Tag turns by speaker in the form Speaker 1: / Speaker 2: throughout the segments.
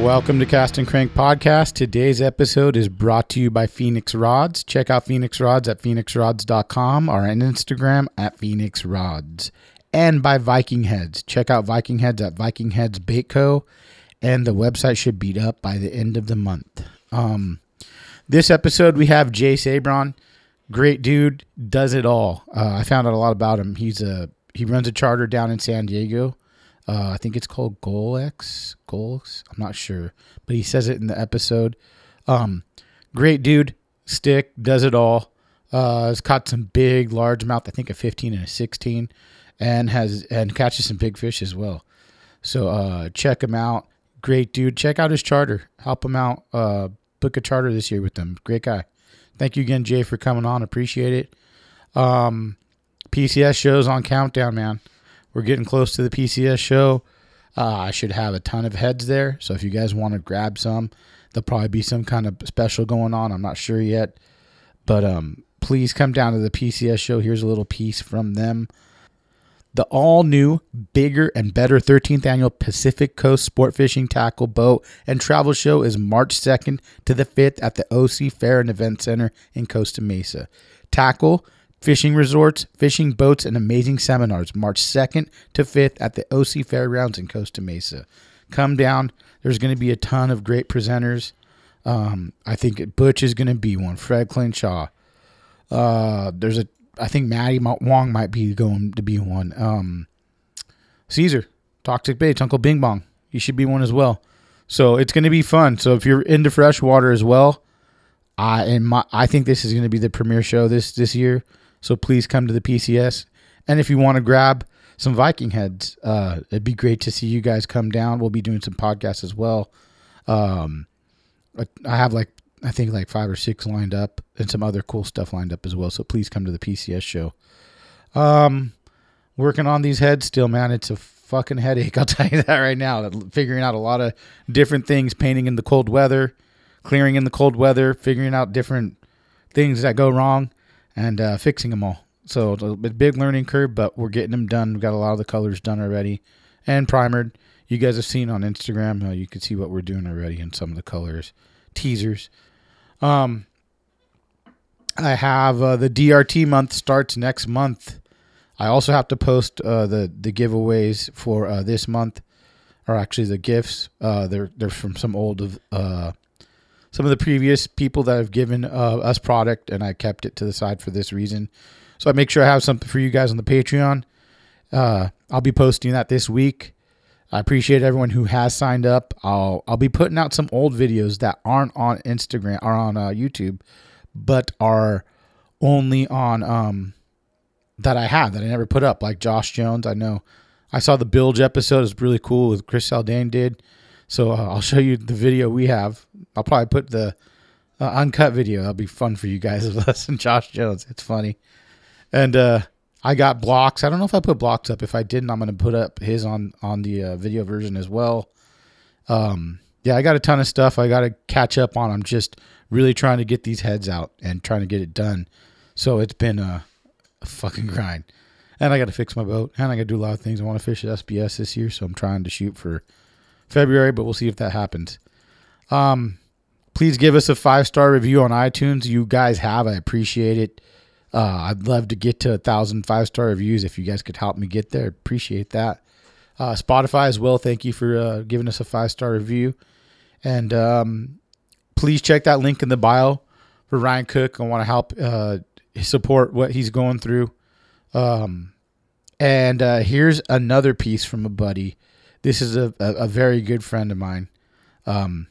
Speaker 1: Welcome to Cast and Crank Podcast. Today's episode is brought to you by Phoenix Rods. Check out Phoenix Rods at phoenixrods.com or on Instagram at Phoenix Rods. And by Viking Heads. Check out Viking Heads at Viking Heads Bait Co. And the website should be up by the end of the month. Um, this episode we have Jay Sabron. Great dude, does it all. Uh, I found out a lot about him. He's a he runs a charter down in San Diego. Uh, I think it's called GoalX. Goals. I'm not sure, but he says it in the episode. Um, great dude. Stick does it all. Uh, has caught some big largemouth. I think a 15 and a 16, and has and catches some big fish as well. So uh, check him out. Great dude. Check out his charter. Help him out. Uh, book a charter this year with them. Great guy. Thank you again, Jay, for coming on. Appreciate it. Um, PCS shows on countdown, man. We're getting close to the PCS show. Uh, I should have a ton of heads there. So if you guys want to grab some, there'll probably be some kind of special going on. I'm not sure yet. But um, please come down to the PCS show. Here's a little piece from them. The all new, bigger, and better 13th annual Pacific Coast Sport Fishing Tackle Boat and Travel Show is March 2nd to the 5th at the OC Fair and Event Center in Costa Mesa. Tackle, fishing resorts, fishing boats, and amazing seminars March 2nd to 5th at the OC Fairgrounds in Costa Mesa. Come down. There's going to be a ton of great presenters. Um, I think Butch is going to be one. Fred Clinshaw. Uh, there's a, I think Maddie Wong might be going to be one. Um, Caesar, Toxic Baits, Uncle Bing Bong. He should be one as well. So it's going to be fun. So if you're into freshwater as well, I and my I think this is going to be the premier show this this year. So please come to the PCS. And if you want to grab some Viking heads, uh, it'd be great to see you guys come down. We'll be doing some podcasts as well. Um, I have like I think like five or six lined up, and some other cool stuff lined up as well. So please come to the PCS show. Um, working on these heads still, man. It's a fucking headache. I'll tell you that right now. Figuring out a lot of different things, painting in the cold weather, clearing in the cold weather, figuring out different things that go wrong, and uh, fixing them all. So it's a big learning curve, but we're getting them done. We've got a lot of the colors done already and primered. You guys have seen on Instagram. Uh, you can see what we're doing already in some of the colors, teasers. Um, I have uh, the DRT month starts next month. I also have to post uh, the the giveaways for uh, this month, or actually the gifts. Uh, they're they're from some old of uh, some of the previous people that have given uh, us product, and I kept it to the side for this reason. So I make sure I have something for you guys on the Patreon. Uh, I'll be posting that this week. I appreciate everyone who has signed up. I'll I'll be putting out some old videos that aren't on Instagram or on uh, YouTube, but are only on um that I have that I never put up, like Josh Jones. I know I saw the Bilge episode; it's really cool with Chris Saldane did. So uh, I'll show you the video we have. I'll probably put the uh, uncut video. That'll be fun for you guys of Josh Jones. It's funny. And uh, I got blocks. I don't know if I put blocks up. If I didn't, I'm going to put up his on on the uh, video version as well. Um, yeah, I got a ton of stuff I got to catch up on. I'm just really trying to get these heads out and trying to get it done. So it's been a, a fucking grind. And I got to fix my boat. And I got to do a lot of things. I want to fish at SBS this year, so I'm trying to shoot for February, but we'll see if that happens. Um, please give us a five star review on iTunes. You guys have, I appreciate it. Uh, I'd love to get to a thousand five star reviews. If you guys could help me get there, appreciate that. Uh, Spotify as well. Thank you for uh, giving us a five star review. And um, please check that link in the bio for Ryan Cook. I want to help uh, support what he's going through. Um, and uh, here's another piece from a buddy. This is a, a, a very good friend of mine. Um,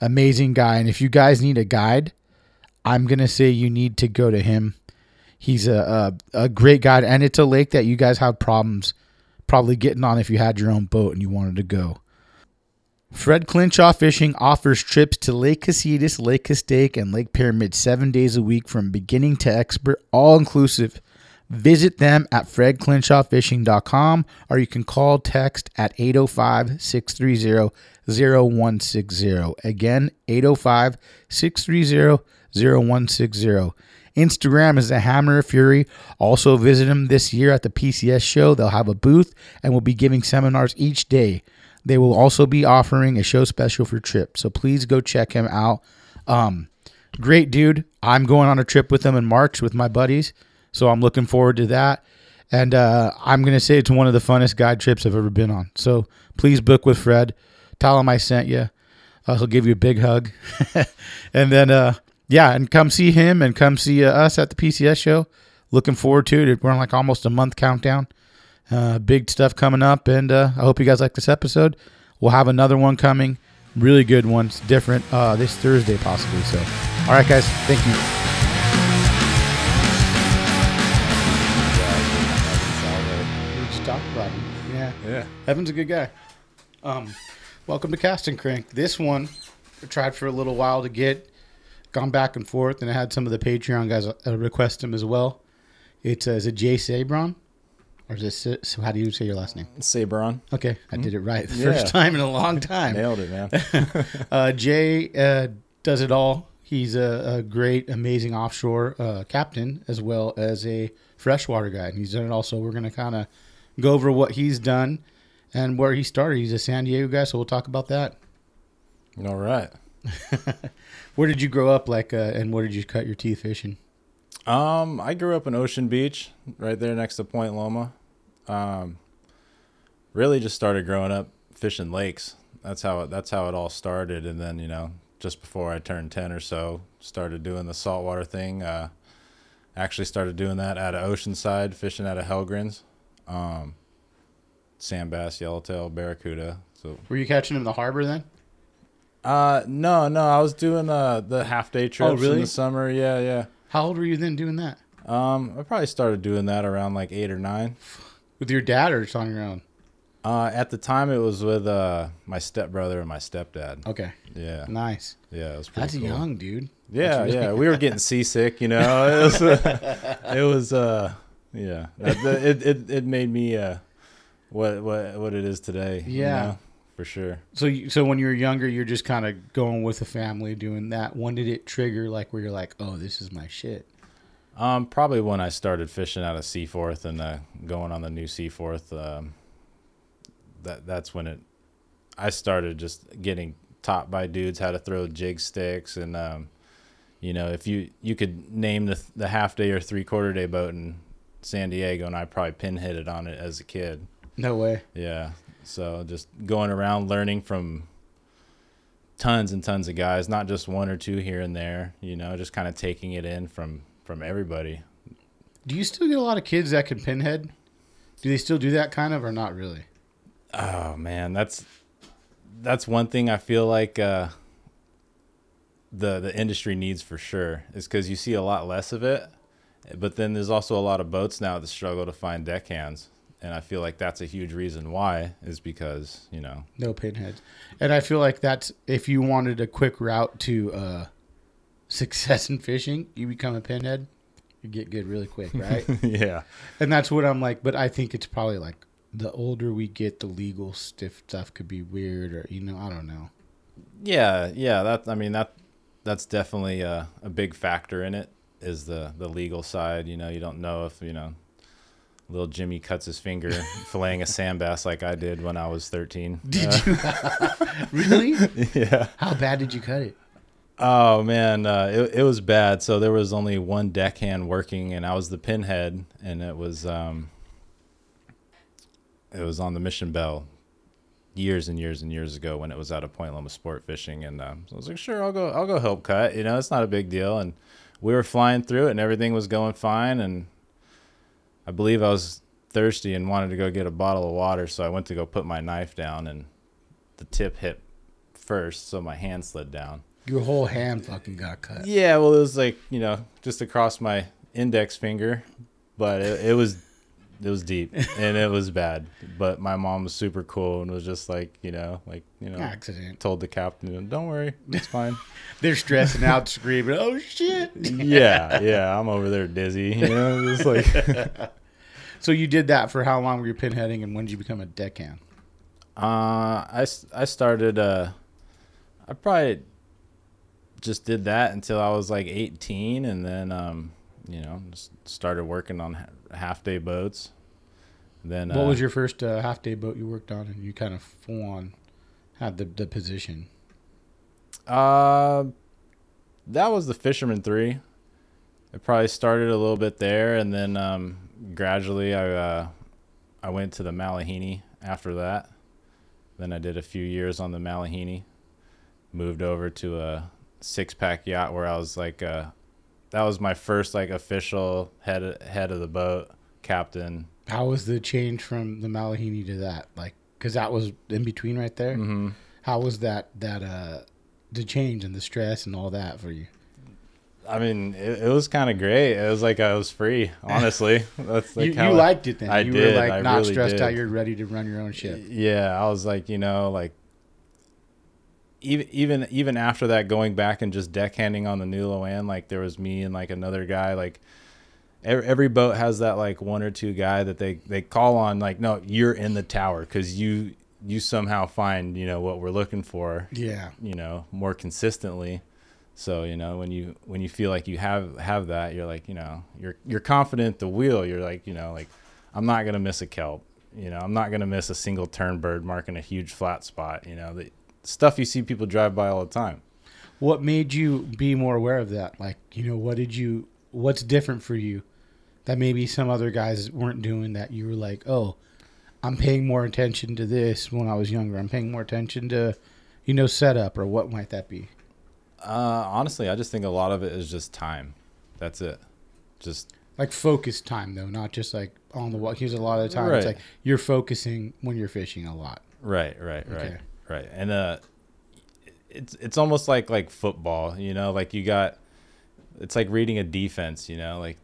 Speaker 1: amazing guy. And if you guys need a guide, I'm going to say you need to go to him. He's a, a, a great guide. And it's a lake that you guys have problems probably getting on if you had your own boat and you wanted to go. Fred Clinshaw Fishing offers trips to Lake Casitas, Lake Castaic, and Lake Pyramid seven days a week from beginning to expert, all inclusive. Visit them at fredclinshawfishing.com or you can call text at 805 630 0160. Again, 805 630 0160. Instagram is the Hammer of Fury. Also visit them this year at the PCS show. They'll have a booth and will be giving seminars each day. They will also be offering a show special for Trip. So please go check him out. Um, great dude. I'm going on a trip with them in March with my buddies. So I'm looking forward to that. And uh, I'm going to say it's one of the funnest guide trips I've ever been on. So please book with Fred. Tell him I sent you. Uh, he'll give you a big hug. and then, uh, yeah, and come see him and come see uh, us at the PCS show. Looking forward to it. We're on like almost a month countdown. Uh, big stuff coming up. And uh, I hope you guys like this episode. We'll have another one coming. Really good one. It's different this Thursday, possibly. So, all right, guys. Thank you. Evan's a good guy. Um, welcome to Cast and Crank. This one I tried for a little while to get, gone back and forth, and I had some of the Patreon guys uh, request him as well. It's uh, is it Jay Sabron, or is this so? How do you say your last name?
Speaker 2: Sabron.
Speaker 1: Okay, I did it right the
Speaker 2: Yeah.
Speaker 1: first time in a long time.
Speaker 2: Nailed it, man.
Speaker 1: Uh, Jay uh, does it all. He's a, a great, amazing offshore uh, captain as well as a freshwater guy, and he's done it all. So we're gonna kind of go over what he's done and where he started. He's a San Diego guy, so we'll talk about that.
Speaker 2: All right.
Speaker 1: Where did you grow up, like, uh, and where did you cut your teeth fishing?
Speaker 2: Um, I grew up in Ocean Beach, right there next to Point Loma. Um, really just started growing up fishing lakes. That's how it, that's how it all started. And then you know, just before I turned ten or so, started doing the saltwater thing. Uh, actually started doing that out of Oceanside, fishing out of Helgren's. Um, sand bass, yellowtail, barracuda. So
Speaker 1: Were you catching them in the harbor then?
Speaker 2: Uh no, no, I was doing uh the half day trips
Speaker 1: Oh, really?
Speaker 2: in the summer. Yeah, yeah.
Speaker 1: How old were you then doing that?
Speaker 2: Um I probably started doing that around like 8 or 9.
Speaker 1: With your dad or just on your own?
Speaker 2: Uh at the time it was with uh my stepbrother and my stepdad.
Speaker 1: Okay,
Speaker 2: Yeah.
Speaker 1: nice.
Speaker 2: Yeah, it was pretty
Speaker 1: That's
Speaker 2: cool.
Speaker 1: young, dude.
Speaker 2: Yeah, yeah. We were getting seasick, you know. It was uh, it was uh yeah. That, that- it, it it made me uh what what what it is today. you
Speaker 1: Yeah.
Speaker 2: know, for sure.
Speaker 1: So, you, so when you were younger, you're just kind of going with the family, doing that. When did it trigger, like where you're like, "Oh, this is my shit"?
Speaker 2: Um, probably when I started fishing out of Seaforth and uh, going on the new Seaforth. Um, that that's when it. I started just getting taught by dudes how to throw jig sticks and, um, you know, if you you could name the the half day or three quarter day boat in San Diego, and I probably pinheaded it on it as a kid.
Speaker 1: No way.
Speaker 2: Yeah. So just going around learning from tons and tons of guys, not just one or two here and there, you know, just kind of taking it in from from everybody.
Speaker 1: Do you still get a lot of kids that can pinhead? Do they still do that kind of, or not really?
Speaker 2: Oh man, that's that's one thing I feel like uh the the industry needs for sure is cuz you see a lot less of it. But then there's also a lot of boats now that struggle to find deckhands. And I feel like that's a huge reason why is because, you know,
Speaker 1: No pinheads. And I feel like that's if you wanted a quick route to uh, success in fishing, you become a pinhead, you get good really quick, right?
Speaker 2: yeah.
Speaker 1: and that's what I'm like. But I think it's probably like the older we get, the legal stiff stuff could be weird, or you know, I don't know.
Speaker 2: Yeah, yeah, that I mean that that's definitely a, a big factor in it. is the the legal side. You know, you don't know if you know little Jimmy cuts his finger filleting a sand bass like I did when I was 13.
Speaker 1: Did you really?
Speaker 2: yeah.
Speaker 1: How bad did you cut it?
Speaker 2: Oh man, uh, it it was bad. So there was only one deckhand working, and I was the pinhead, and it was um, it was on the Mission Belle, years and years and years ago when it was out of Point Loma sport fishing, and um, so I was like, sure, I'll go, I'll go help cut. You know, it's not a big deal, and we were flying through it, and everything was going fine, and I believe I was thirsty and wanted to go get a bottle of water, so I went to go put my knife down, and the tip hit first, so my hand slid down.
Speaker 1: Your whole hand fucking got cut.
Speaker 2: Yeah, well, it was like you know just across my index finger, but it, it was it was deep and it was bad. But my mom was super cool and was just like you know like you know
Speaker 1: Accident.
Speaker 2: Told the captain, "Don't worry, it's fine."
Speaker 1: They're stressing out, screaming, "Oh shit!"
Speaker 2: yeah, yeah, I'm over there dizzy. You know, just like.
Speaker 1: so you did that for how long were you pinheading, and when did you become a deckhand?
Speaker 2: Uh, I I started. Uh, I probably just did that until I was like 18, and then um, you know, just started working on half day boats. Then
Speaker 1: what
Speaker 2: uh,
Speaker 1: was your first uh, half day boat you worked on, and you kind of full on had the the position?
Speaker 2: Uh, that was the Fisherman Three. It probably started a little bit there, and then um, gradually I uh, I went to the Malahini after that. Then I did a few years on the Malahini. Moved over to a six pack yacht where I was like, uh, that was my first like official head head of the boat captain.
Speaker 1: How was the change from the Malahini to that? Like, because that was in between right there.
Speaker 2: Mm-hmm.
Speaker 1: How was that that uh the change and the stress and all that for you?
Speaker 2: I mean, it, it was kind of great. It was like I was free, honestly. That's like
Speaker 1: you, you liked it then.
Speaker 2: I
Speaker 1: you
Speaker 2: did.
Speaker 1: were like
Speaker 2: I
Speaker 1: not
Speaker 2: really
Speaker 1: stressed
Speaker 2: did.
Speaker 1: out. You're ready to run your own ship.
Speaker 2: Yeah, I was like, you know, like even even even after that, going back and just deckhanding on the new Lo-An, like there was me and like another guy. Like every, every boat has that like one or two guy that they they call on. Like, no, you're in the tower because you you somehow find you know what we're looking for.
Speaker 1: Yeah.
Speaker 2: you know more consistently. So you know when you when you feel like you have have that, you're like you know you're you're confident the wheel. You're like you know like I'm not gonna miss a kelp. You know I'm not gonna miss a single turn bird marking a huge flat spot. You know the stuff you see people drive by all the time.
Speaker 1: What made you be more aware of that? Like, you know, what did you? What's different for you that maybe some other guys weren't doing? That you were like, oh, I'm paying more attention to this when I was younger. I'm paying more attention to, you know, setup or what might that be?
Speaker 2: Uh, honestly, I just think a lot of it is just time. That's it. Just
Speaker 1: Like focused time though, not just like on the walk. Here's a lot of the time.
Speaker 2: Right.
Speaker 1: It's like you're focusing when you're fishing a lot.
Speaker 2: Right, right, right,
Speaker 1: Okay.
Speaker 2: right. And uh, it's it's almost like like football, you know, like you got, it's like reading a defense, you know, like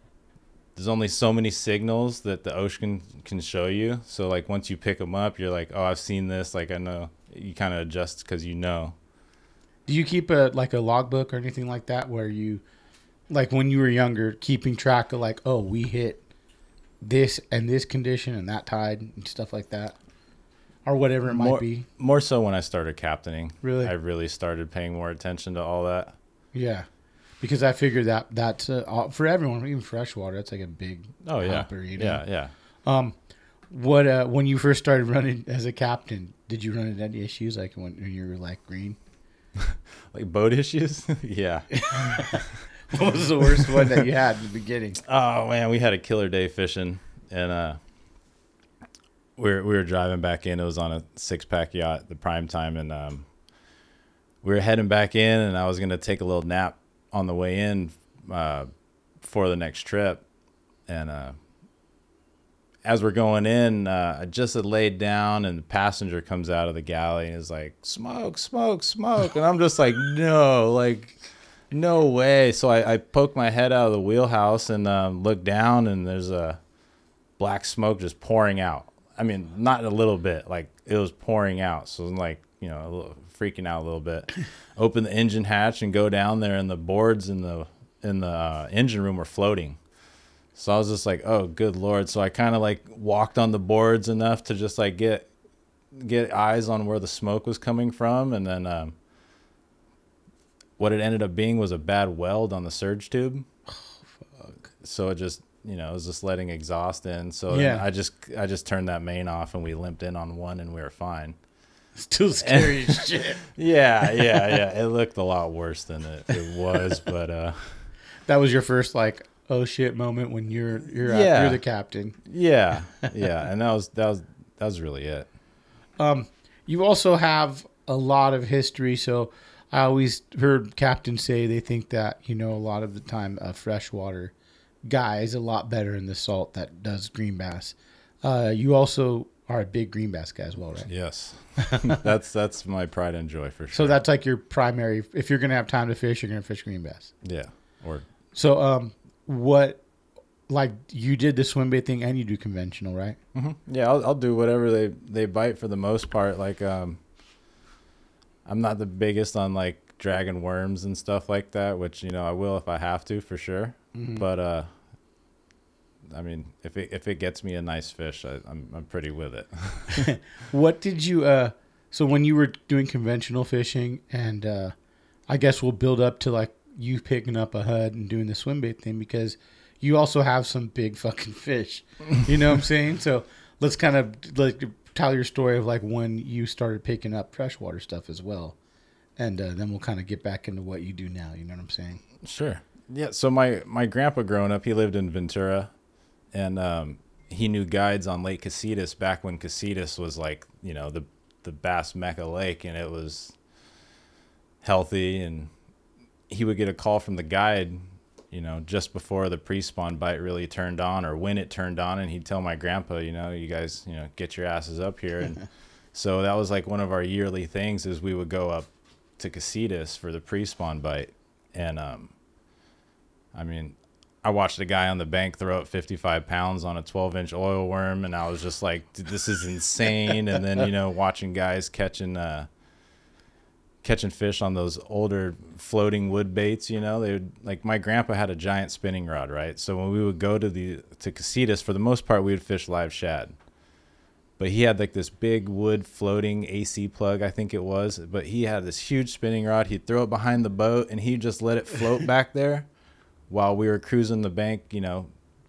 Speaker 2: there's only so many signals that the ocean can show you. So like once you pick them up, you're like, oh, I've seen this. Like I know. You kind of adjust because you know.
Speaker 1: Do you keep a like a logbook or anything like that where you, like when you were younger, keeping track of like, oh, we hit this and this condition and that tide and stuff like that, or whatever it might
Speaker 2: more,
Speaker 1: be.
Speaker 2: More so when I started captaining.
Speaker 1: Really?
Speaker 2: I really started paying more attention to all that.
Speaker 1: Yeah, because I figured that that's uh, for everyone, even freshwater. That's like a big
Speaker 2: Oh yeah.
Speaker 1: helper, you know?
Speaker 2: Yeah, yeah.
Speaker 1: Um, what uh, when you first started running as a captain, did you run into any issues like when, when you were like green?
Speaker 2: Like boat issues? yeah.
Speaker 1: What was the worst one that you had in the beginning?
Speaker 2: Oh man, we had a killer day fishing, and uh, we were we were driving back in. It was on a six pack yacht, the prime time, and um, we were heading back in, and I was gonna take a little nap on the way in uh, for the next trip, and uh, as we're going in, uh, I just had laid down, and the passenger comes out of the galley and is like, "Smoke, smoke, smoke," and I'm just like, "No, like." No way. So I, I poke my head out of the wheelhouse and um, look down, and there's a black smoke just pouring out. I mean, not a little bit, like it was pouring out. So I'm like, you know, little, freaking out a little bit. Open the engine hatch and go down there, and the boards in the in the uh, engine room were floating. So I was just like, oh, good lord. So I kind of like walked on the boards enough to just like get get eyes on where the smoke was coming from, and then. Um, what it ended up being was a bad weld on the surge tube. so it just you know it was just letting exhaust in. So
Speaker 1: Yeah.
Speaker 2: I just I just turned that main off and we limped in on one and we were fine.
Speaker 1: Still scary as shit.
Speaker 2: Yeah, yeah, yeah. It looked a lot worse than it, it was, but uh,
Speaker 1: That was your first like oh shit moment when you're you're
Speaker 2: Yeah.
Speaker 1: you're the captain.
Speaker 2: yeah, yeah. And that was that was that was really it.
Speaker 1: Um, You also have a lot of history, so I always heard captains say they think that you know a lot of the time a freshwater guy is a lot better in the salt that does green bass. Uh, you also are a big green bass guy as well, right?
Speaker 2: Yes, that's that's my pride and joy for sure.
Speaker 1: So that's like your primary. If you're gonna have time to fish, you're gonna fish green bass.
Speaker 2: yeah, or
Speaker 1: So, um, what, like you did the swim bait thing and you do conventional, right?
Speaker 2: Yeah, I'll, I'll do whatever they they bite for the most part. Like, um, I'm not the biggest on like dragon worms and stuff like that, which you know I will if I have to for sure. But uh, I mean, if it if it gets me a nice fish, I, I'm I'm pretty with it.
Speaker 1: What did you, uh, so when you were doing conventional fishing, and uh, I guess we'll build up to like you picking up a HUD and doing the swim bait thing because you also have some big fucking fish. You know what I'm saying? So let's kind of like tell your story of like when you started picking up freshwater stuff as well. And uh, then we'll kind of get back into what you do now. You know what I'm saying?
Speaker 2: Sure. Yeah. So my my grandpa growing up, he lived in Ventura, and um, he knew guides on Lake Casitas back when Casitas was like you know the the Bass Mecca Lake, and it was healthy. And he would get a call from the guide, you know, just before the pre-spawn bite really turned on, or when it turned on, and he'd tell my grandpa, you know, you guys, you know, get your asses up here. And so that was like one of our yearly things is we would go up to Casitas for the pre-spawn bite, and um. I mean, I watched a guy on the bank throw up 55 pounds on a 12 inch oil worm, and I was just like, this is insane. and then, you know, watching guys catching, uh, catching fish on those older floating wood baits, you know, they would like my grandpa had a giant spinning rod, right? So when we would go to the, to Casitas, for the most part, we would fish live shad. But he had like this big wood floating AC plug, I think it was. But he had this huge spinning rod. He'd throw it behind the boat and he'd just let it float back there while we were cruising the bank, you know,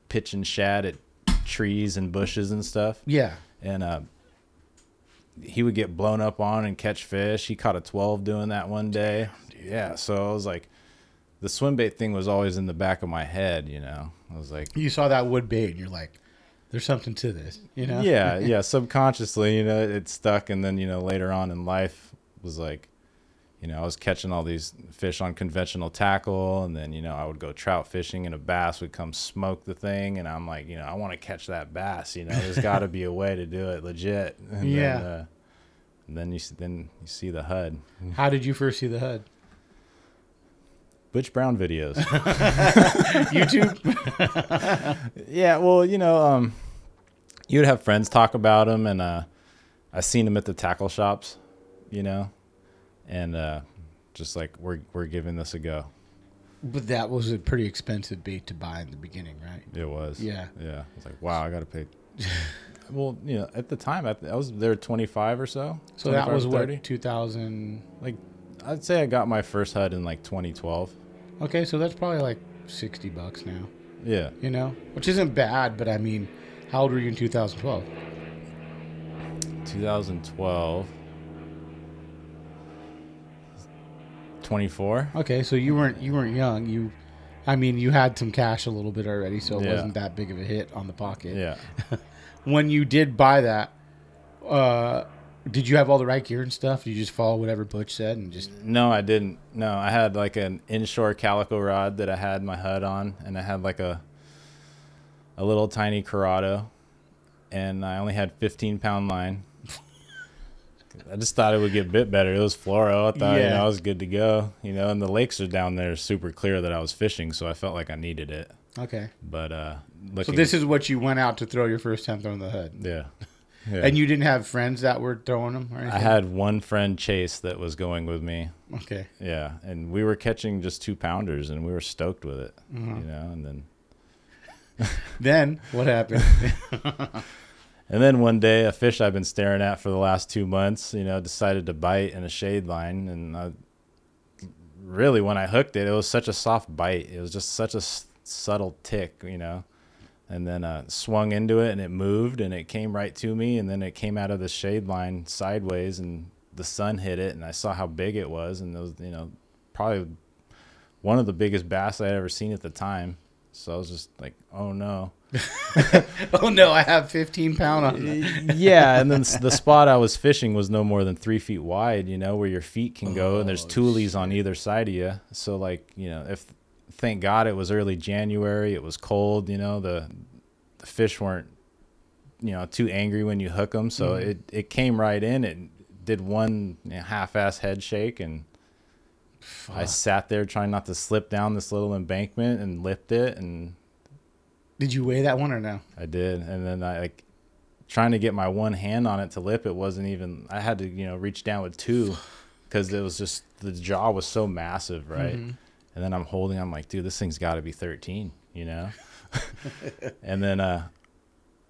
Speaker 2: pitching shad at trees and bushes and stuff.
Speaker 1: Yeah.
Speaker 2: And uh, he would get blown up on and catch fish. He caught a 12 doing that one day. Yeah. So I was like, the swim bait thing was always in the back of my head, you know. I was like,
Speaker 1: You saw that wood bait and you're like, there's something to this, you know?
Speaker 2: yeah, yeah. Subconsciously, you know, it stuck. And then, you know, later on in life was like, you know, I was catching all these fish on conventional tackle, and then you know I would go trout fishing, and a bass would come smoke the thing, and I'm like, you know, I want to catch that bass. You know, there's got to be a way to do it legit. And
Speaker 1: Yeah.
Speaker 2: Then, uh, and then you then you see the HUD,
Speaker 1: How did you first see the HUD?
Speaker 2: Butch Brown videos.
Speaker 1: YouTube?
Speaker 2: yeah, well, you know, um, you would have friends talk about them, and uh, I seen them at the tackle shops, you know, and uh, just like we're we're giving this a go.
Speaker 1: but that was a pretty expensive bait to buy in the beginning, right?
Speaker 2: It was.
Speaker 1: Yeah.
Speaker 2: Yeah. It's like, wow, I got to pay. well, you know, at the time, I, I was there 25 or so.
Speaker 1: So that was what, 2000.
Speaker 2: Like, I'd say I got my first HUD in like 2012.
Speaker 1: Okay, so that's probably like 60 bucks now,
Speaker 2: Yeah.
Speaker 1: you know? Which isn't bad, but I mean, how old were you in 2012?
Speaker 2: 2012. 24.
Speaker 1: Okay, so you weren't you weren't young. You, I mean, you had some cash a little bit already, so it
Speaker 2: Yeah.
Speaker 1: wasn't that big of a hit on the pocket.
Speaker 2: Yeah.
Speaker 1: When you did buy that, uh, did you have all the right gear and stuff? Did you just follow whatever Butch said and just
Speaker 2: No, I didn't. No, I had like an inshore calico rod that I had my HUD on, and I had like a a little tiny Curado, and I only had 15 pound line. I just thought it would get a bit better. It was fluoro. I thought you know I was good to go. You know, and the lakes are down there super clear that I was fishing, so I felt like I needed it.
Speaker 1: okay?
Speaker 2: But uh,
Speaker 1: So this is what you went out to throw your first time throwing the hood.
Speaker 2: yeah. yeah.
Speaker 1: and you didn't have friends that were throwing them or anything.
Speaker 2: I had one friend Chase that was going with me.
Speaker 1: okay.
Speaker 2: Yeah, and we were catching just two pounders, and we were stoked with it.
Speaker 1: Mm-hmm.
Speaker 2: You know, and then
Speaker 1: Then what happened?
Speaker 2: and then one day, a fish I've been staring at for the last two months, you know, decided to bite in a shade line, and I, really, when I hooked it, it was such a soft bite. It was just such a s- subtle tick, you know, and then uh, swung into it and it moved and it came right to me and then it came out of the shade line sideways and the sun hit it and I saw how big it was and it was you know probably one of the biggest bass I'd ever seen at the time. So I was just like, oh no.
Speaker 1: oh no, I have 15 pound on
Speaker 2: yeah, and then the spot I was fishing was no more than three feet wide. You know where your feet can go, and there's oh, tulies on either side of you. So like you know, if thank God it was early January, it was cold. You know the the fish weren't you know too angry when you hook them, so mm-hmm. it it came right in. It did one you know, half-ass head shake and. I sat there trying not to slip down this little embankment and lipped it and
Speaker 1: Did you weigh that one or no?
Speaker 2: I did, and then I like trying to get my one hand on it to lip. It wasn't even. I had to you know reach down with two because it was just the jaw was so massive, right? And then I'm holding. I'm like, dude, this thing's got to be 13, you know. and then uh,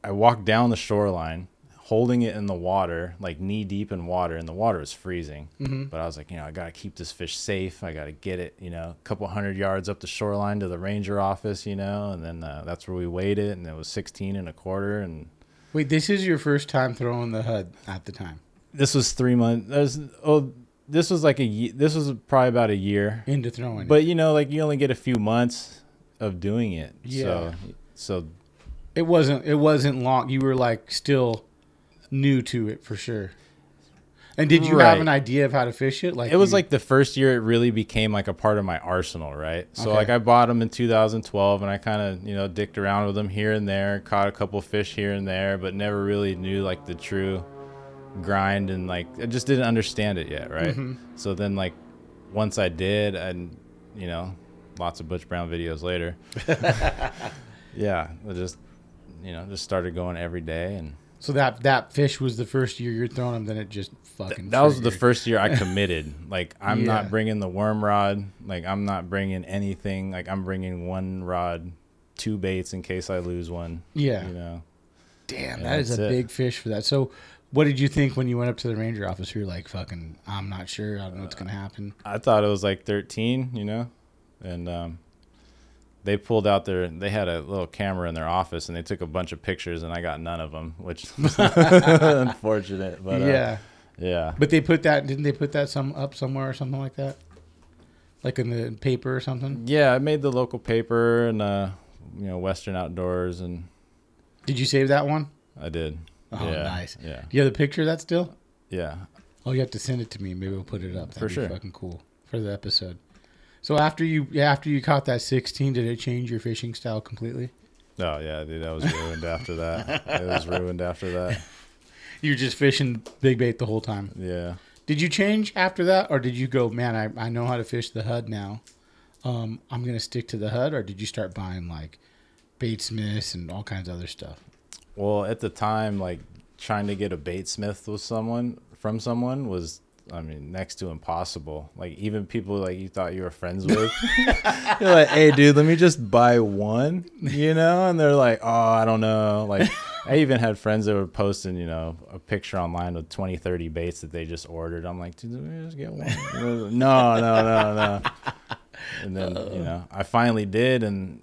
Speaker 2: I walked down the shoreline, holding it in the water, like knee deep in water, and the water was freezing. But I was like, you know, I gotta keep this fish safe. I gotta get it, you know, a couple hundred yards up the shoreline to the ranger office, you know, and then uh, that's where we weighed it, and it was 16 and a quarter, and
Speaker 1: Wait, this is your first time throwing the HUD at the time
Speaker 2: this was three months. There's oh, this was like a this was probably about a year,
Speaker 1: into throwing. it.
Speaker 2: but you know, like you only get a few months of doing it.
Speaker 1: Yeah.
Speaker 2: So, so
Speaker 1: it wasn't it wasn't long. You were like still new to it for sure. And did you have an idea of how to fish it? Like
Speaker 2: it was
Speaker 1: you-
Speaker 2: like the first year it really became like a part of my arsenal, right? So
Speaker 1: Okay.
Speaker 2: like I bought them in 2012 and I kind of, you know, dicked around with them here and there, caught a couple fish here and there, but never really knew like the true grind and like I just didn't understand it yet, right?
Speaker 1: Mm-hmm.
Speaker 2: So then like once I did and you know, lots of Butch Brown videos later. yeah, I just you know, just started going every day and
Speaker 1: so that that fish was the first year you're throwing them. Then it just fucking.
Speaker 2: that was the first year I committed. Like I'm
Speaker 1: Yeah.
Speaker 2: not bringing the worm rod. Like I'm not bringing anything. Like I'm bringing one rod, two baits in case I lose one.
Speaker 1: Yeah.
Speaker 2: You know.
Speaker 1: Damn,
Speaker 2: Yeah,
Speaker 1: that is a
Speaker 2: it.
Speaker 1: big fish for that. So, what did you think when you went up to the ranger office? You're like, "Fucking, I'm not sure. I don't know what's gonna happen."
Speaker 2: I thought it was like 13. You know, and um, they pulled out their. They had a little camera in their office and they took a bunch of pictures and I got none of them, which unfortunate. But uh,
Speaker 1: yeah,
Speaker 2: yeah.
Speaker 1: but they put that. Didn't they put that some up somewhere or something like that? Like in the paper or something.
Speaker 2: Yeah, I made the local paper and uh, you know, Western Outdoors, and
Speaker 1: Did you save that one?
Speaker 2: I did.
Speaker 1: Oh,
Speaker 2: yeah,
Speaker 1: nice.
Speaker 2: Yeah,
Speaker 1: Do you have the picture of that still?
Speaker 2: yeah.
Speaker 1: Oh, you have to send it to me. Maybe we'll put it up. That'd
Speaker 2: For
Speaker 1: be
Speaker 2: sure.
Speaker 1: fucking cool for the episode. So after you after you caught that 16, did it change your fishing style completely?
Speaker 2: Oh yeah, dude, I was ruined after that. It was ruined after that.
Speaker 1: You were just fishing big bait the whole time.
Speaker 2: Yeah.
Speaker 1: Did you change after that, or did you go, man? I, I know how to fish the HUD now. Um, I'm gonna stick to the HUD, or did you start buying like Baitsmiths and all kinds of other stuff?
Speaker 2: Well, at the time, like trying to get a Baitsmith with someone from someone was, I mean, next to impossible. Like even people like you thought you were friends with, you're like, "Hey, dude, let me just buy one," you know, and they're like, "Oh, I don't know." Like I even had friends that were posting, you know, a picture online with 20, 30 baits that they just ordered. I'm like, "Dude, let me just get one." no, no, no, no. And then you uh. know, I finally did, and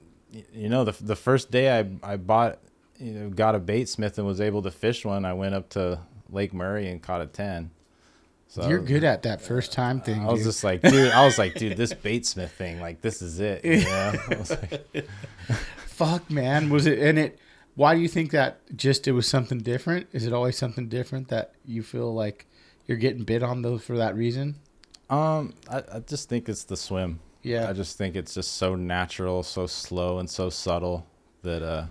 Speaker 2: you know, the the first day I I bought, you know, got a Baitsmith and was able to fish one. I went up to Lake Murray and caught a ten. So
Speaker 1: You're good at that first time thing.
Speaker 2: I was
Speaker 1: dude.
Speaker 2: just like, dude, I was like, dude, this Baitsmith thing, like, this is it. You know? Like,
Speaker 1: fuck, man. Was it and it? Why do you think that? Just it was something different. Is it always something different that you feel like you're getting bit on those for that reason?
Speaker 2: um, I, I just think it's the swim.
Speaker 1: Yeah.
Speaker 2: I just think it's just so natural, so slow, and so subtle that uh,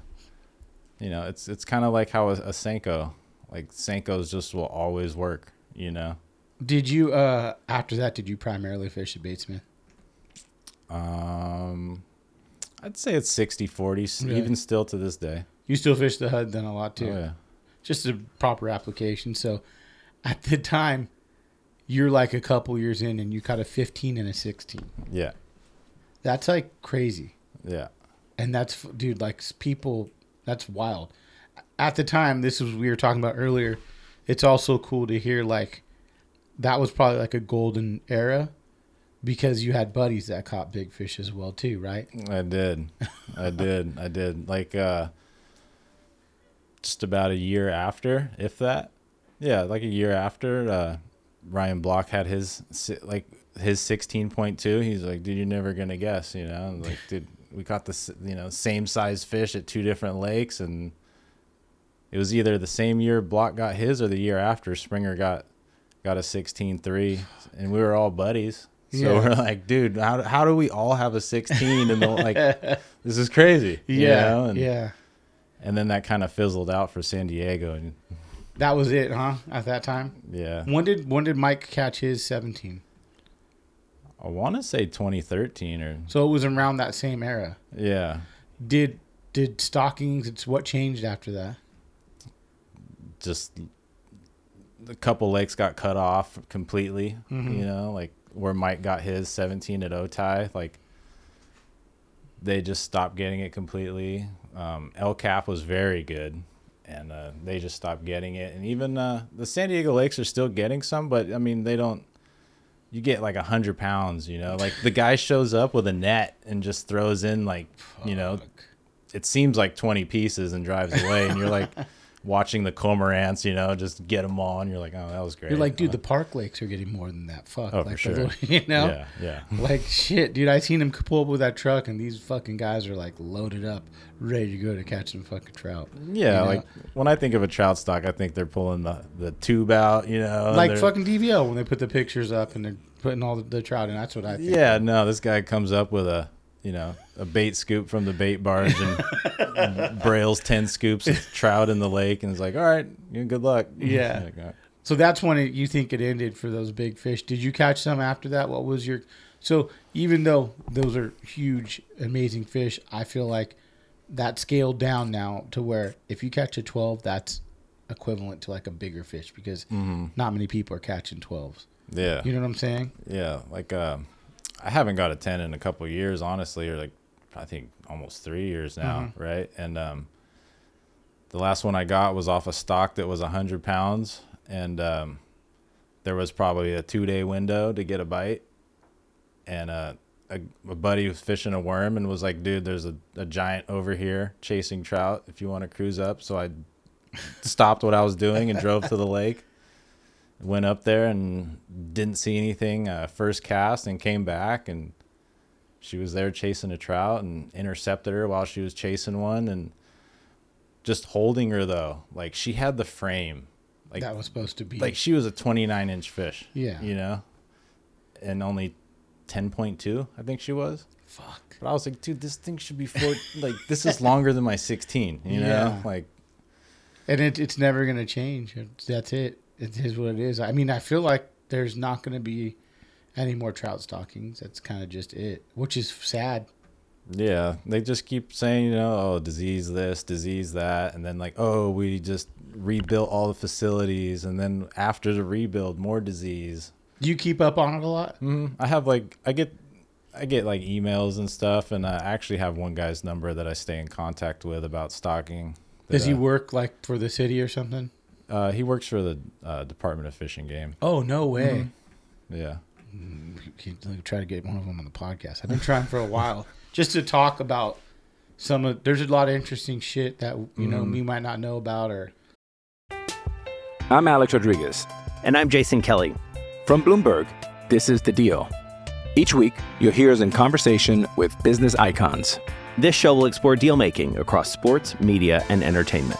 Speaker 2: you know, it's it's kind of like how a, a senko, like senkos just will always work. You know.
Speaker 1: Did you uh after that? Did you primarily fish the Baitsmith?
Speaker 2: Um, I'd say it's 60 40,
Speaker 1: Really?
Speaker 2: even still to this day.
Speaker 1: You still fish the HUD then a lot too.
Speaker 2: Oh, yeah.
Speaker 1: just a proper application. So at the time, you're like a couple years in and you caught a 15 and a 16.
Speaker 2: Yeah.
Speaker 1: That's like crazy.
Speaker 2: Yeah.
Speaker 1: And that's, dude, like people, that's wild. At the time, this was, we were talking about earlier. It's also cool to hear like that was probably like a golden era because you had buddies that caught big fish as well too, right?
Speaker 2: I did. I did. I did. Like uh just about a year after, if that. Yeah, like a year after uh Ryan Block had his like his 16.2. He's like, "Dude, you're never going to guess, you know?" Like, "Dude, we caught the you know, same size fish at two different lakes and it was either the same year Block got his or the year after Springer got got a 16.3 and we were all buddies. So
Speaker 1: Yeah.
Speaker 2: we're like, dude, how, do- how do we all have a 16 and like this is crazy. you
Speaker 1: Yeah,
Speaker 2: know? And,
Speaker 1: yeah.
Speaker 2: And then that kind of fizzled out for San Diego and
Speaker 1: That was it, huh? At that time.
Speaker 2: yeah.
Speaker 1: When did when did Mike catch his seventeen?
Speaker 2: I want to say 2013 or
Speaker 1: So it was around that same era.
Speaker 2: yeah.
Speaker 1: Did did stockings? It's what changed after that.
Speaker 2: just a couple lakes got cut off completely.
Speaker 1: Mm-hmm.
Speaker 2: You know, like where Mike got his 17 at Otay, like they just stopped getting it completely. Um, El Cap was very good, and uh, they just stopped getting it. And even uh, the San Diego lakes are still getting some, but I mean they don't. You get like a hundred pounds, you know. Like the guy shows up with a net and just throws in like, you know, it seems like 20 pieces and drives away and you're like watching the cormorants you know just get them all and you're like oh that was great
Speaker 1: You're like, dude,
Speaker 2: Uh,
Speaker 1: the park lakes are getting more than that. Fuck.
Speaker 2: Oh,
Speaker 1: like
Speaker 2: for sure.
Speaker 1: little- you know.
Speaker 2: yeah yeah
Speaker 1: Like shit, dude. I seen him pull up with that truck, and these fucking guys are like loaded up, ready to go to catch some fucking trout.
Speaker 2: yeah
Speaker 1: You know?
Speaker 2: like when i think of a trout stock i think they're pulling the the tube out you know
Speaker 1: like fucking DVO when they put the pictures up and they're putting all the, the trout in. That's what I think.
Speaker 2: yeah no this guy comes up with a you know a bait scoop from the bait barge and brails 10 scoops of trout in the lake and it's like all right good luck
Speaker 1: Yeah.
Speaker 2: Like, right.
Speaker 1: So that's when it, you think it ended for those big fish. Did you catch some after that? What was your so even though those are huge, amazing fish, I feel like that scaled down now to where if you catch a twelve, that's equivalent to like a bigger fish because not many people are catching twelves.
Speaker 2: yeah
Speaker 1: You know what I'm saying?
Speaker 2: Yeah, like um, I haven't got a ten in a couple of years, honestly, or like I think almost three years now, right? And um, the last one I got was off a stock that was hundred pounds, and um, there was probably a two day window to get a bite, and uh, a, a buddy was fishing a worm and was like, "Dude, there's a, a giant over here chasing trout. If you want to cruise up," so I stopped what I was doing and drove to the lake went up there and didn't see anything uh, first cast and came back and she was there chasing a trout and intercepted her while she was chasing one and just holding her though like she had the frame like
Speaker 1: that was supposed to be
Speaker 2: like she was a 29 inch fish
Speaker 1: Yeah.
Speaker 2: you know and only 10.2 i think she was
Speaker 1: fuck.
Speaker 2: but i was like dude this thing should be four like this is longer than my 16 you know
Speaker 1: Yeah.
Speaker 2: like
Speaker 1: And it, it's never gonna change. That's it. It is what it is. I mean, I feel like there's not gonna be any more trout stockings. That's kind of just it, which is sad.
Speaker 2: Yeah, they just keep saying, you know, oh, disease this, disease that, and then like, oh, we just rebuilt all the facilities, and then after the rebuild, more disease.
Speaker 1: Do you keep up on it a lot?
Speaker 2: Mm, I have like, I get, I get like emails and stuff, and I actually have one guy's number that I stay in contact with about stocking.
Speaker 1: Does he work like for the city or something?
Speaker 2: Uh, he works for the uh, Department of Fish and Game.
Speaker 1: Oh no way!
Speaker 2: Yeah.
Speaker 1: Can you try to get one of them on the podcast. I've been trying for a while just to talk about some of. There's a lot of interesting shit that you know we might not know about or.
Speaker 3: I'm Alex Rodriguez.
Speaker 4: And I'm Jason Kelly.
Speaker 3: From Bloomberg, this is The Deal. Each week, you'll hear us in conversation with business icons.
Speaker 4: This show will explore deal making across sports, media, and entertainment.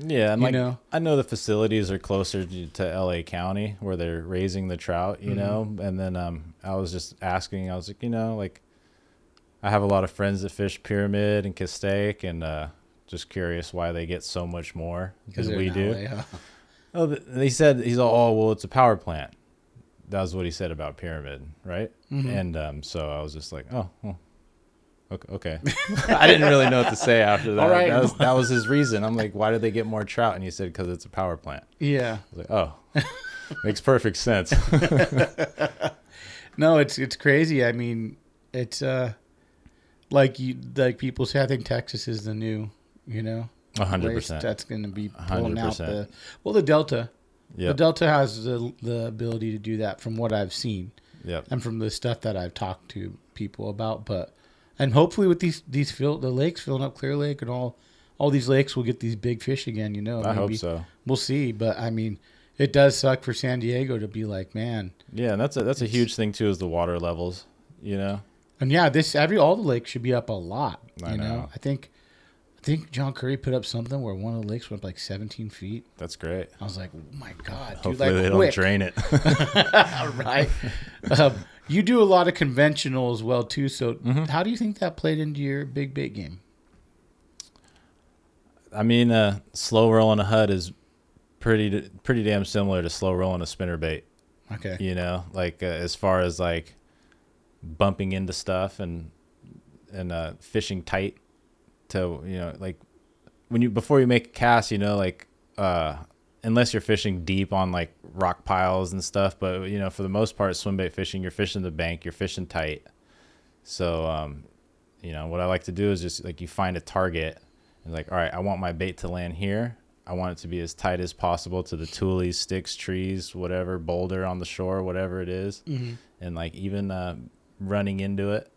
Speaker 2: Yeah, and
Speaker 1: you
Speaker 2: like
Speaker 1: know?
Speaker 2: I know the facilities are closer to, to LA County where they're raising the trout, you
Speaker 1: Mhm.
Speaker 2: know. And then um, I was just asking, I was like, you know, like I have a lot of friends that fish Pyramid and Castaic, and uh, just curious why they get so much more than we do.
Speaker 1: LA, huh?
Speaker 2: Oh, they said he's all, oh well, it's a power plant. That was what he said about Pyramid, right?
Speaker 1: Mhm.
Speaker 2: And um, so I was just like, oh, well, okay. okay. I didn't really know what to say after that.
Speaker 1: All right.
Speaker 2: That was, that was his reason. I'm like, why did they get more trout? And he said because it's a power plant.
Speaker 1: Yeah.
Speaker 2: I was like, oh, makes perfect sense.
Speaker 1: no, it's it's crazy. I mean, it's uh like you like people say. I think Texas is the new, you know,
Speaker 2: hundred percent.
Speaker 1: That's going to be pulling out the well, the Delta. The Delta has the the ability to do that, from what I've seen.
Speaker 2: Yep.
Speaker 1: And from the stuff that I've talked to people about, but and hopefully with these these fill the lakes filling up Clear Lake and all all these lakes will get these big fish again. You know,
Speaker 2: I hope so.
Speaker 1: We'll see, but I mean, it does suck for San Diego to be like, man,
Speaker 2: yeah, and that's a that's a huge thing too is the water levels. You know.
Speaker 1: And yeah, this every all the lakes should be up a lot.
Speaker 2: I
Speaker 1: you know?
Speaker 2: know.
Speaker 1: I think I think John Curry put up something where one of the lakes went up like 17 feet.
Speaker 2: That's great.
Speaker 1: I was like, oh my god, dude,
Speaker 2: Hopefully
Speaker 1: like
Speaker 2: they
Speaker 1: quick.
Speaker 2: don't drain it.
Speaker 1: right. Um, you do a lot of conventional as well too. So
Speaker 2: Mm-hmm.
Speaker 1: how do you think that played into your big bait game?
Speaker 2: I mean, uh, slow rolling a HUD is pretty pretty damn similar to slow rolling a spinner bait.
Speaker 1: Okay.
Speaker 2: You know, like uh, as far as like bumping into stuff and and uh, fishing tight to you know like when you before you make a cast, you know, like uh, unless you're fishing deep on like rock piles and stuff, but you know, for the most part, swim bait fishing, you're fishing the bank, you're fishing tight. So, um, you know, what I like to do is just like you find a target and like, all right, I want my bait to land here. I want it to be as tight as possible to the tules, sticks, trees, whatever, boulder on the shore, whatever it is.
Speaker 1: Mhm.
Speaker 2: and like even uh, running into it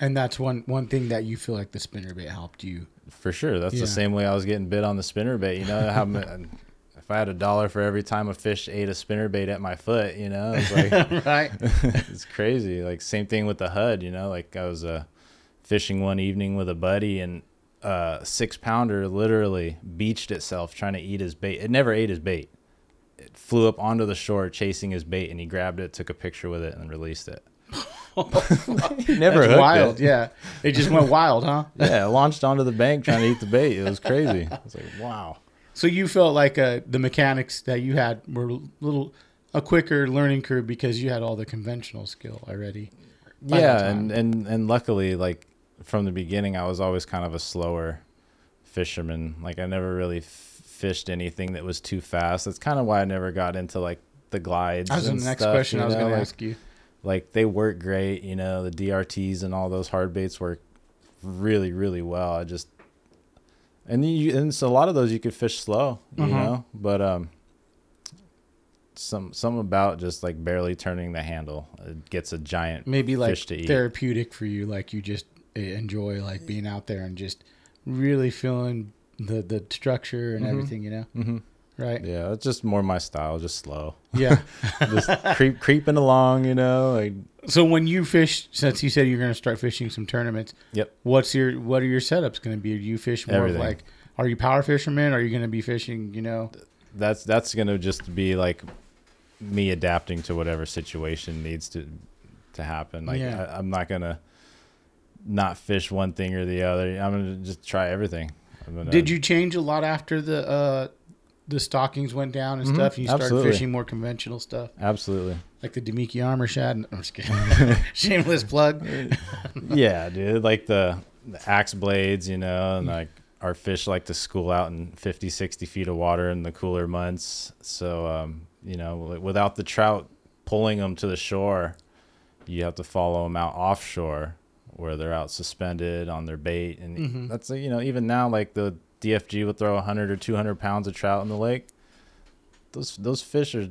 Speaker 1: And that's one one thing that you feel like the spinner bait helped you.
Speaker 2: For sure. That's
Speaker 1: Yeah.
Speaker 2: the same way I was getting bit on the spinner bait. You know, how if I had a dollar for every time a fish ate a spinner bait at my foot, you know, it's like
Speaker 1: Right.
Speaker 2: it's crazy. Like same thing with the HUD. You know, like I was uh, fishing one evening with a buddy and. Uh, six pounder literally beached itself trying to eat his bait. It never ate his bait. It flew up onto the shore chasing his bait, and he grabbed it, took a picture with it, and released it. never
Speaker 1: That's wild.
Speaker 2: it.
Speaker 1: Yeah. It just went wild, huh?
Speaker 2: yeah, it launched onto the bank trying to eat the bait. It was crazy. I was like, wow.
Speaker 1: So you felt like uh, the mechanics that you had were a little a quicker learning curve because you had all the conventional skill already.
Speaker 2: Yeah, and, and and luckily, like from the beginning, I was always kind of a slower fisherman. Like I never really f- fished anything that was too fast. That's kind of why I never got into like the glides.
Speaker 1: That was the next
Speaker 2: stuff,
Speaker 1: question I was
Speaker 2: know,
Speaker 1: gonna ask you.
Speaker 2: Like they work great, you know, the DRTs and all those hard baits work really, really well. I just and you and so a lot of those you could fish slow, you
Speaker 1: Mhm.
Speaker 2: know, but um, some some about just like barely turning the handle it gets a giant
Speaker 1: maybe like
Speaker 2: fish to eat.
Speaker 1: therapeutic for you like you just uh, enjoy like being out there and just really feeling the the structure and
Speaker 2: Mhm.
Speaker 1: everything you know
Speaker 2: Mhm.
Speaker 1: Right
Speaker 2: Yeah, it's just more my style, just slow.
Speaker 1: Yeah.
Speaker 2: just creep creeping along, you know. Like
Speaker 1: so when you fish since you said you're going to start fishing some tournaments
Speaker 2: Yep.
Speaker 1: what's your what are your setups going to be do you fish more
Speaker 2: Everything.
Speaker 1: like are you power fishermen are you going to be fishing you know
Speaker 2: that's that's gonna just be like me adapting to whatever situation needs to to happen. Like
Speaker 1: Yeah.
Speaker 2: I, I'm not gonna not fish one thing or the other. I'm gonna just try everything. I'm gonna,
Speaker 1: did you change a lot after the uh the stockings went down and
Speaker 2: Mhm.
Speaker 1: stuff and you started fishing more conventional stuff
Speaker 2: Absolutely.
Speaker 1: like the Damiki armor shad I'm just kidding shameless plug
Speaker 2: yeah, dude. Like the, the axe blades, you know, and like our fish like to school out in 50, 60 feet of water in the cooler months. So, um, you know, without the trout pulling them to the shore, you have to follow them out offshore where they're out suspended on their bait. And
Speaker 1: Mhm.
Speaker 2: that's, you know, even now, like the DFG would throw 100 or 200 pounds of trout in the lake. Those, those fish are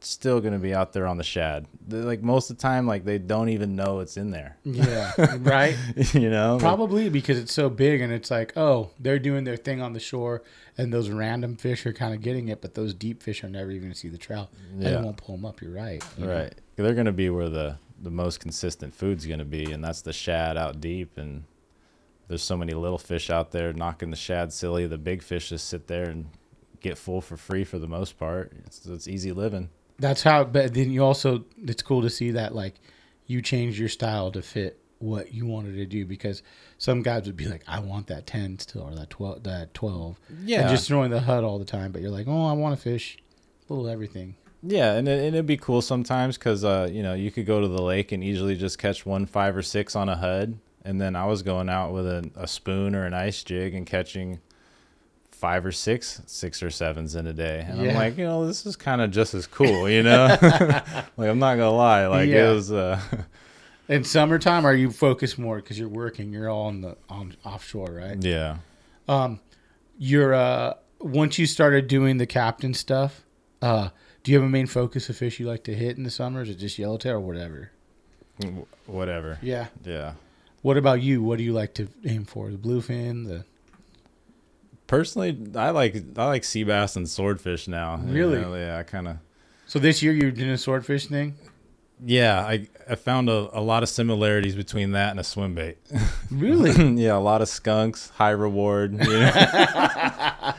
Speaker 2: still going to be out there on the shad. They're, like most of the time, like they don't even know it's in there.
Speaker 1: Yeah, right.
Speaker 2: you know, like-
Speaker 1: Probably because it's so big and it's like, oh, they're doing their thing on the shore, and those random fish are kind of getting it, but those deep fish are never even going to see the trout. And
Speaker 2: Yeah.
Speaker 1: they won't pull them up. You're right. you know?
Speaker 2: right. They're going to be where the the most consistent food's going to be, and that's the shad out deep. And there's so many little fish out there knocking the shad silly. The big fish just sit there and get full for free for the most part. It's, it's easy living.
Speaker 1: That's how. But then you also, it's cool to see that like you change your style to fit what you wanted to do because some guys would be like, I want that ten still or that twelve, that twelve.
Speaker 2: Yeah.
Speaker 1: And just throwing the HUD all the time, but you're like, oh, I want to fish, a little everything.
Speaker 2: Yeah, and, it, and it'd be cool sometimes because uh, you know you could go to the lake and easily just catch one five or six on a hud, and then I was going out with a, a spoon or an ice jig and catching five or six six or sevens in a day, and
Speaker 1: Yeah.
Speaker 2: I'm like, you know, this is kind of just as cool, you know. like I'm not gonna lie, like
Speaker 1: Yeah.
Speaker 2: it was. Uh,
Speaker 1: In summertime, are you focused more because you're working? You're all on the on offshore, right?
Speaker 2: yeah.
Speaker 1: um You're uh once you started doing the captain stuff, uh, do you have a main focus of fish you like to hit in the summers, or just yellowtail or whatever?
Speaker 2: w- Whatever.
Speaker 1: Yeah.
Speaker 2: Yeah.
Speaker 1: What about you? What do you like to aim for? The bluefin, the
Speaker 2: Personally, I like I like sea bass and swordfish now. you
Speaker 1: Really?
Speaker 2: know, Yeah, I kind of.
Speaker 1: So this year you're doing a swordfish thing.
Speaker 2: Yeah, I I found a, a lot of similarities between that and a swim bait.
Speaker 1: Really?
Speaker 2: yeah, a lot of skunks, high reward. You know?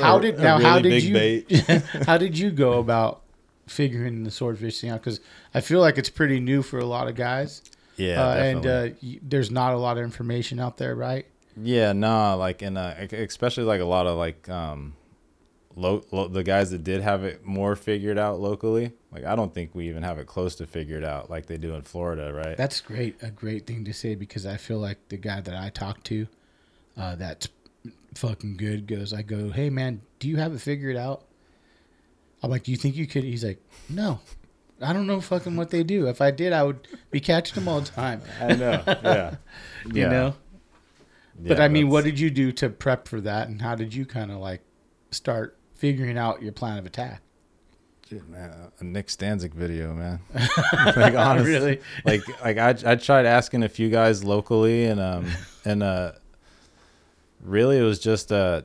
Speaker 1: how did
Speaker 2: a
Speaker 1: now? how
Speaker 2: really
Speaker 1: did you? how did you go about figuring the swordfish thing out? Because I feel like it's pretty new for a lot of guys.
Speaker 2: Yeah,
Speaker 1: uh, and uh, y- there's not a lot of information out there, right?
Speaker 2: yeah, nah, like and uh, especially like a lot of like um, lo- lo- the guys that did have it more figured out locally. Like I don't think we even have it close to figured out like they do in Florida, right?
Speaker 1: That's great. A great thing to say because I feel like the guy that I talk to, uh, that's fucking good. Goes, I go, hey man, do you have it figured out? I'm like, do you think you could? He's like, no, I don't know fucking what they do. If I did, I would be catching them all the time.
Speaker 2: I know. Yeah.
Speaker 1: You
Speaker 2: Yeah.
Speaker 1: know. But I mean, what did you do to prep for that, and how did you kind of like start figuring out your plan of attack?
Speaker 2: Dude, man, a Nick Stanczyk video, man. like honestly,
Speaker 1: Really?
Speaker 2: like like I I tried asking a few guys locally, and um and uh, really it was just uh,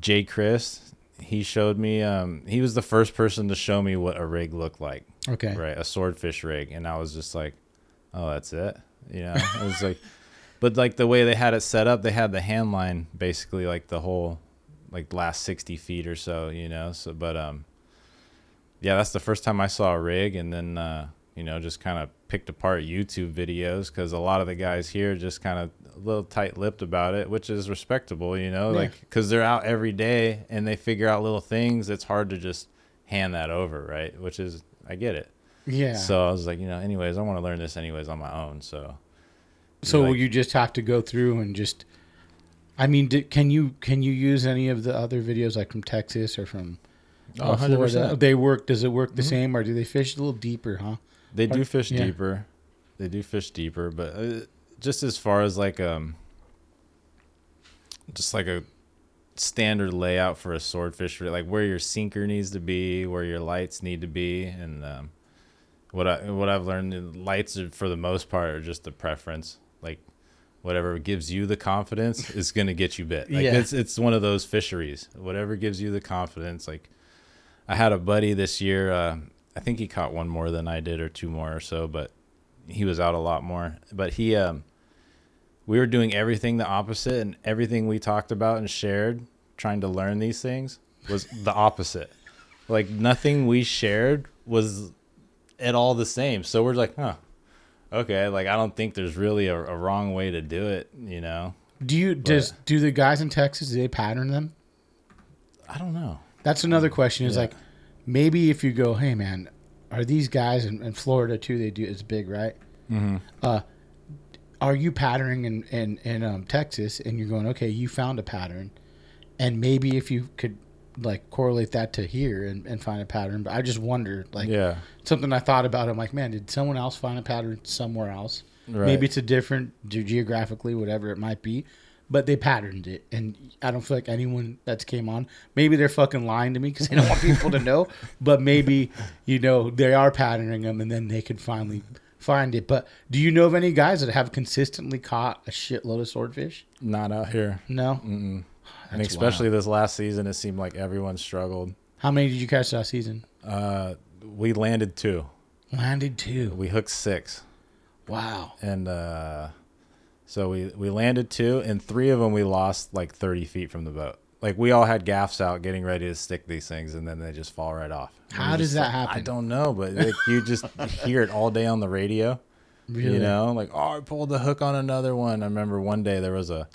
Speaker 2: Jay Chris. He showed me. Um, he was the first person to show me what a rig looked like.
Speaker 1: Okay.
Speaker 2: Right, a swordfish rig, and I was just like, oh, that's it. You know, it was like, but like the way they had it set up, they had the hand line basically like the whole like last 60 feet or so, you know. So, but um, yeah, that's the first time I saw a rig, and then uh, you know, just kind of picked apart YouTube videos because a lot of the guys here just kind of a little tight-lipped about it, which is respectable, you know,
Speaker 1: Yeah.
Speaker 2: like because they're out every day and they figure out little things. It's hard to just hand that over, right? Which is I get it.
Speaker 1: Yeah.
Speaker 2: So I was like, you know, anyways, I want to learn this anyways on my own. So
Speaker 1: So
Speaker 2: like-
Speaker 1: you just have to go through and just. I mean, can you can you use any of the other videos like from Texas or from uh, Oh,
Speaker 2: 100%.
Speaker 1: Florida? They work. Does it work the mm-hmm. same, or do they fish a little deeper? Huh?
Speaker 2: They do fish
Speaker 1: yeah.
Speaker 2: deeper. They do fish deeper, but uh, just as far as like um, just like a standard layout for a swordfish, like where your sinker needs to be, where your lights need to be, and um, what I what I've learned, uh, lights are, for the most part are just a preference. Like whatever gives you the confidence is gonna get you bit. Like
Speaker 1: Yeah.
Speaker 2: it's it's one of those fisheries. Whatever gives you the confidence. Like I had a buddy this year. Uh, I think he caught one more than I did, or two more or so, but he was out a lot more. But he, um, we were doing everything the opposite, and everything we talked about and shared, trying to learn these things, was the opposite. Like nothing we shared was at all the same. So we're like, huh, okay. Like I don't think there's really a, a wrong way to do it. You know?
Speaker 1: Do you does do the guys in Texas do they pattern them?
Speaker 2: I don't know.
Speaker 1: That's another question. Is like maybe if you go, hey man, are these guys in, in Florida too? They do it's big, right? Mm-hmm. Uh, are you patterning in in, in um, Texas and you're going, okay, you found a pattern, and maybe if you could like correlate that to here and, and find a pattern. But I just wonder, like,
Speaker 2: Yeah.
Speaker 1: something I thought about. I'm like, man, did someone else find a pattern somewhere else?
Speaker 2: Right.
Speaker 1: Maybe it's a different ge- geographically, whatever it might be, but they patterned it, and I don't feel like anyone that's came on. Maybe they're fucking lying to me because they don't want people to know. But maybe you know they are patterning them, and then they can finally find it. But do you know of any guys that have consistently caught a shitload of swordfish?
Speaker 2: Not out here.
Speaker 1: No.
Speaker 2: and
Speaker 1: That's
Speaker 2: especially this last season, it seemed like everyone struggled.
Speaker 1: How many did you catch last season?
Speaker 2: Uh, we landed two.
Speaker 1: Landed two.
Speaker 2: We hooked six.
Speaker 1: Wow.
Speaker 2: and uh, So we we landed two, and three of them we lost like 30 feet from the boat. Like we all had gaffs out, getting ready to stick these things, and then they just fall right off.
Speaker 1: How does that
Speaker 2: like,
Speaker 1: happen?
Speaker 2: I don't know, but like, you just hear it all day on the radio.
Speaker 1: Really?
Speaker 2: You know, like oh, I pulled the hook on another one. I remember one day there was a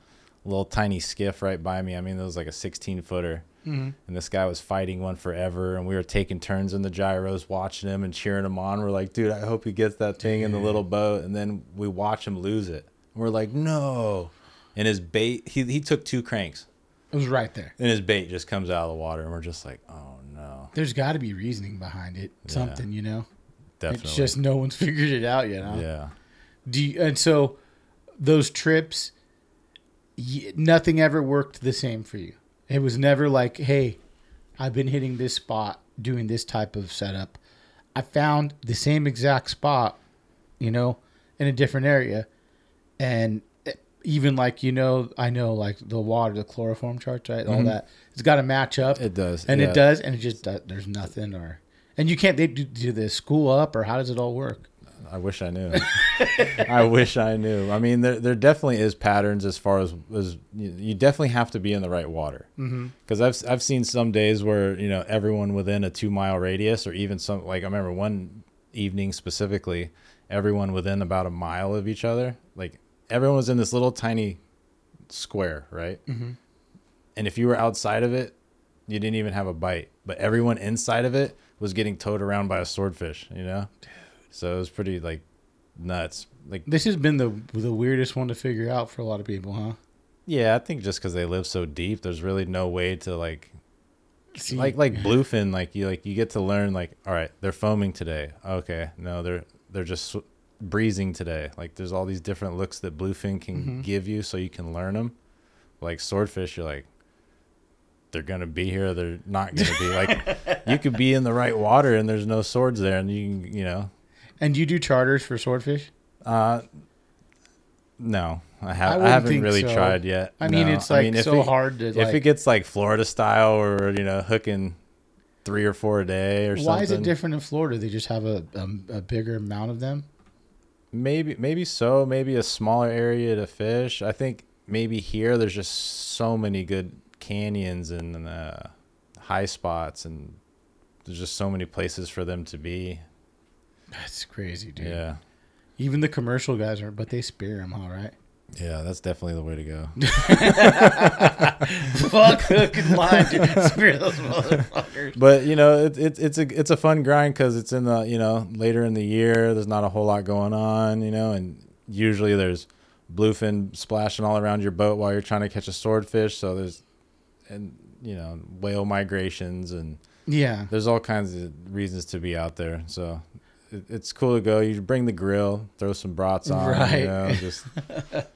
Speaker 2: little tiny skiff right by me. I mean, it was like a 16 footer,
Speaker 1: Mm-hmm.
Speaker 2: and this guy was fighting one forever, and we were taking turns in the gyros, watching him and cheering him on. We're like, dude, I hope he gets that thing in the little boat, and then we watch him lose it. We're like, no, and his bait, he he took two cranks,
Speaker 1: It was right there.
Speaker 2: and his bait just comes out of the water, and we're just like, oh no,
Speaker 1: There's got to be reasoning behind it. Something, you know.
Speaker 2: definitely,
Speaker 1: It's just no one's figured it out yet. Huh?
Speaker 2: yeah.
Speaker 1: Do you, and so those trips, y- nothing ever worked the same for you. It was never like, hey, I've been hitting this spot doing this type of setup. I found the same exact spot, you know, in a different area, and eh, even like you know, I know like the water, the chlorophyll charts, right? All mm-hmm. that it's got to match up.
Speaker 2: It does,
Speaker 1: and
Speaker 2: yeah.
Speaker 1: it does, and it just does, there's nothing or. And you can't. They do, do the school up, or how does it all work?
Speaker 2: I wish I knew. I wish I knew. I mean, there there definitely is patterns as far as as you, you definitely have to be in the right water. Mm-hmm. Because I've I've seen some days where you know everyone within a two mile radius, or even some like I remember one evening specifically, everyone within about a mile of each other. Like everyone was in this little tiny square, right? Mm-hmm. And if you were outside of it, you didn't even have a bite. But everyone inside of it was getting towed around by a swordfish. You know. So it was pretty like nuts. Like
Speaker 1: This has been the the weirdest one to figure out for a lot of people, huh?
Speaker 2: yeah, I think just because they live so deep, there's really no way to like
Speaker 1: See,
Speaker 2: like like bluefin. Like you like you get to learn like all right, they're foaming today. Okay, no, they're they're just sw- breezing today. Like there's all these different looks that bluefin can
Speaker 1: Mm-hmm.
Speaker 2: give you, so you can learn them. Like swordfish, you're like they're gonna be here. They're not gonna be like you could be in the right water and there's no swords there, and you can you know
Speaker 1: and you do charters for swordfish?
Speaker 2: Uh, no, I
Speaker 1: I
Speaker 2: have. I, haven't really
Speaker 1: so.
Speaker 2: tried yet.
Speaker 1: I mean,
Speaker 2: No.
Speaker 1: it's, like,
Speaker 2: if
Speaker 1: so
Speaker 2: it-
Speaker 1: hard to,
Speaker 2: If
Speaker 1: like-
Speaker 2: it gets like Florida style, or you know, hooking three or four a day or something.
Speaker 1: Why is it different in Florida? They just have a a, a bigger amount of them.
Speaker 2: Maybe, maybe so. Maybe a smaller area to fish. I think maybe here there's just so many good canyons and uh, high spots, and there's just so many places for them to be.
Speaker 1: That's crazy, dude.
Speaker 2: Yeah,
Speaker 1: Even the commercial guys are, but they spear them, all right.
Speaker 2: Yeah, that's definitely the way to go.
Speaker 1: Fuck hook and line, dude. Spear those motherfuckers.
Speaker 2: but you know it, it, it's a it's a fun grind because it's in the you know later in the year there's not a whole lot going on you know and usually there's bluefin splashing all around your boat while you're trying to catch a swordfish so there's and you know whale migrations and
Speaker 1: Yeah.
Speaker 2: there's all kinds of reasons to be out there so it, it's cool to go you bring the grill throw some brats on
Speaker 1: Right.
Speaker 2: you know just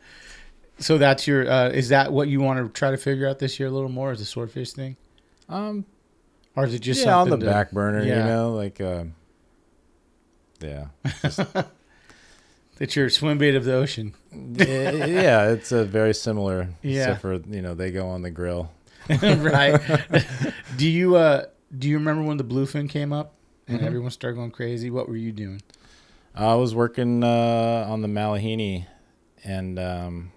Speaker 1: So that's your. Uh, is that what you want to try to figure out this year a little more? Is the swordfish thing,
Speaker 2: um
Speaker 1: or is it just
Speaker 2: yeah on the
Speaker 1: to-
Speaker 2: back burner
Speaker 1: Yeah.
Speaker 2: you know like um yeah
Speaker 1: It's your swim bait of the ocean.
Speaker 2: yeah, it's a very similar.
Speaker 1: Yeah.
Speaker 2: Except for you know they go on the grill.
Speaker 1: right. do you uh do you remember when the bluefin came up and
Speaker 2: Mm-hmm.
Speaker 1: everyone started going crazy? What were you doing?
Speaker 2: I was working uh, on the Malihini, and um,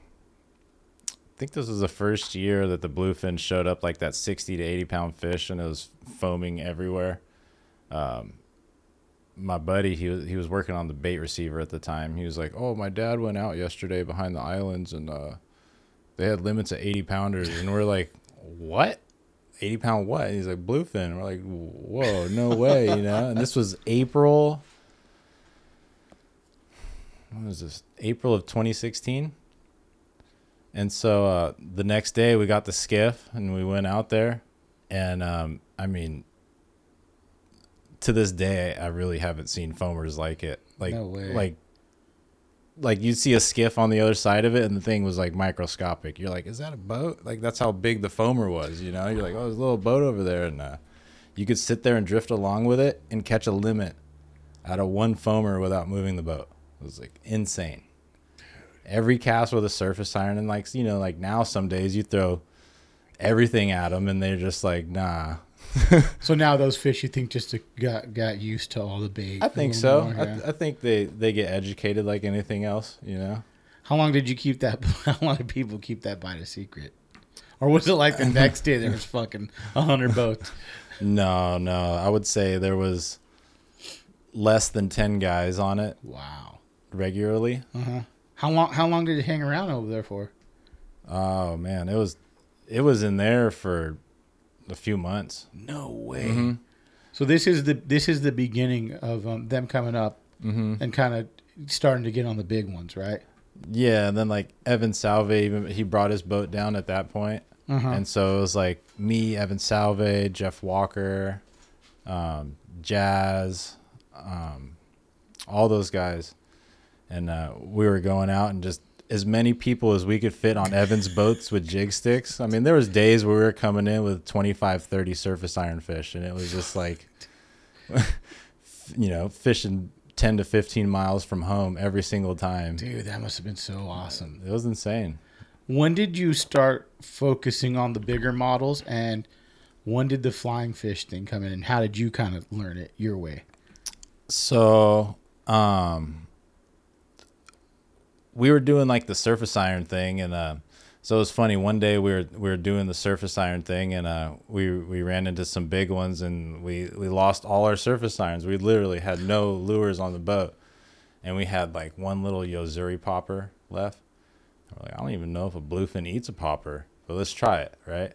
Speaker 2: I think this was the first year that the bluefin showed up like that sixty to eighty pound fish, and it was foaming everywhere. Um, my buddy, he was he was working on the bait receiver at the time. He was like, "Oh, my dad went out yesterday behind the islands, and uh, they had limits of eighty pounders," and we're like, "What?" 80 pound what? And he's like, bluefin. We're like, whoa, no way, you know? And this was April. What was this? April of 2016. And so uh, the next day we got the skiff and we went out there. And um, I mean, to this day, I really haven't seen foamers like it. Like,
Speaker 1: No way.
Speaker 2: like, like you'd see a skiff on the other side of it, and the thing was like microscopic. You're like, is that a boat? Like that's how big the foamer was. You know, you're like, oh, there's a little boat over there, and uh, you could sit there and drift along with it and catch a limit out of one foamer without moving the boat. It was like insane. Every cast with a surface iron, and like you know, like now some days you throw everything at them, and they're just like, nah.
Speaker 1: So now those fish, you think, just got got used to all the bait?
Speaker 2: I think so.
Speaker 1: more,
Speaker 2: I,
Speaker 1: yeah.
Speaker 2: I think they they get educated like anything else. You know.
Speaker 1: How long did you keep that? How long did people keep that bite a secret? Or was it like the next day there was fucking a hundred boats?
Speaker 2: No, no. I would say there was less than ten guys on it
Speaker 1: Wow.
Speaker 2: regularly.
Speaker 1: Uh huh. How long? How long did it hang around over there for?
Speaker 2: Oh man, it was it was in there for a few months.
Speaker 1: No way. So this is the this is the beginning of um, them coming up and kind of starting to get on the big ones, right?
Speaker 2: Yeah, and then like Evan Salve, even he brought his boat down at that point. and so it was like me, Evan Salve, Jeff Walker, um, Jazz, um, all those guys, and uh, we were going out and just as many people as we could fit on Evan's boats with jig sticks. I mean, there was days where we were coming in with 25, 30 surface iron fish, and it was just like, you know, fishing 10 to 15 miles from home every single time.
Speaker 1: Dude, that must have been so awesome.
Speaker 2: It was insane.
Speaker 1: When did you start focusing on the bigger models, and when did the flying fish thing come in, and how did you kind of learn it your way?
Speaker 2: So, um, we were doing like the surface iron thing, and uh, so it was funny. One day we were we were doing the surface iron thing, and uh, we we ran into some big ones, and we we lost all our surface irons. We literally had no lures on the boat, and we had like one little Yo-Zuri popper left. We're like, I don't even know if a bluefin eats a popper, but let's try it, right?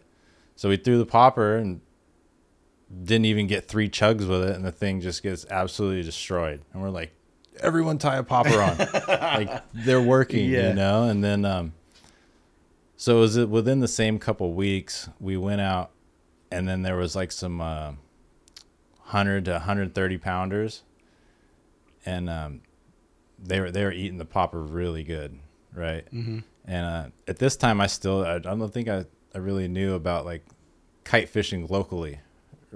Speaker 2: So we threw the popper and didn't even get three chugs with it, and the thing just gets absolutely destroyed. And we're like, everyone tie a popper on, like they're working,
Speaker 1: Yeah.
Speaker 2: you know. And then, um, so it was within the same couple weeks we went out, and then there was like some uh, hundred to hundred thirty pounders, and um, they were they were eating the popper really good, right? Mm-hmm. And uh, at this time, I still I, I don't think I, I really knew about like kite fishing locally,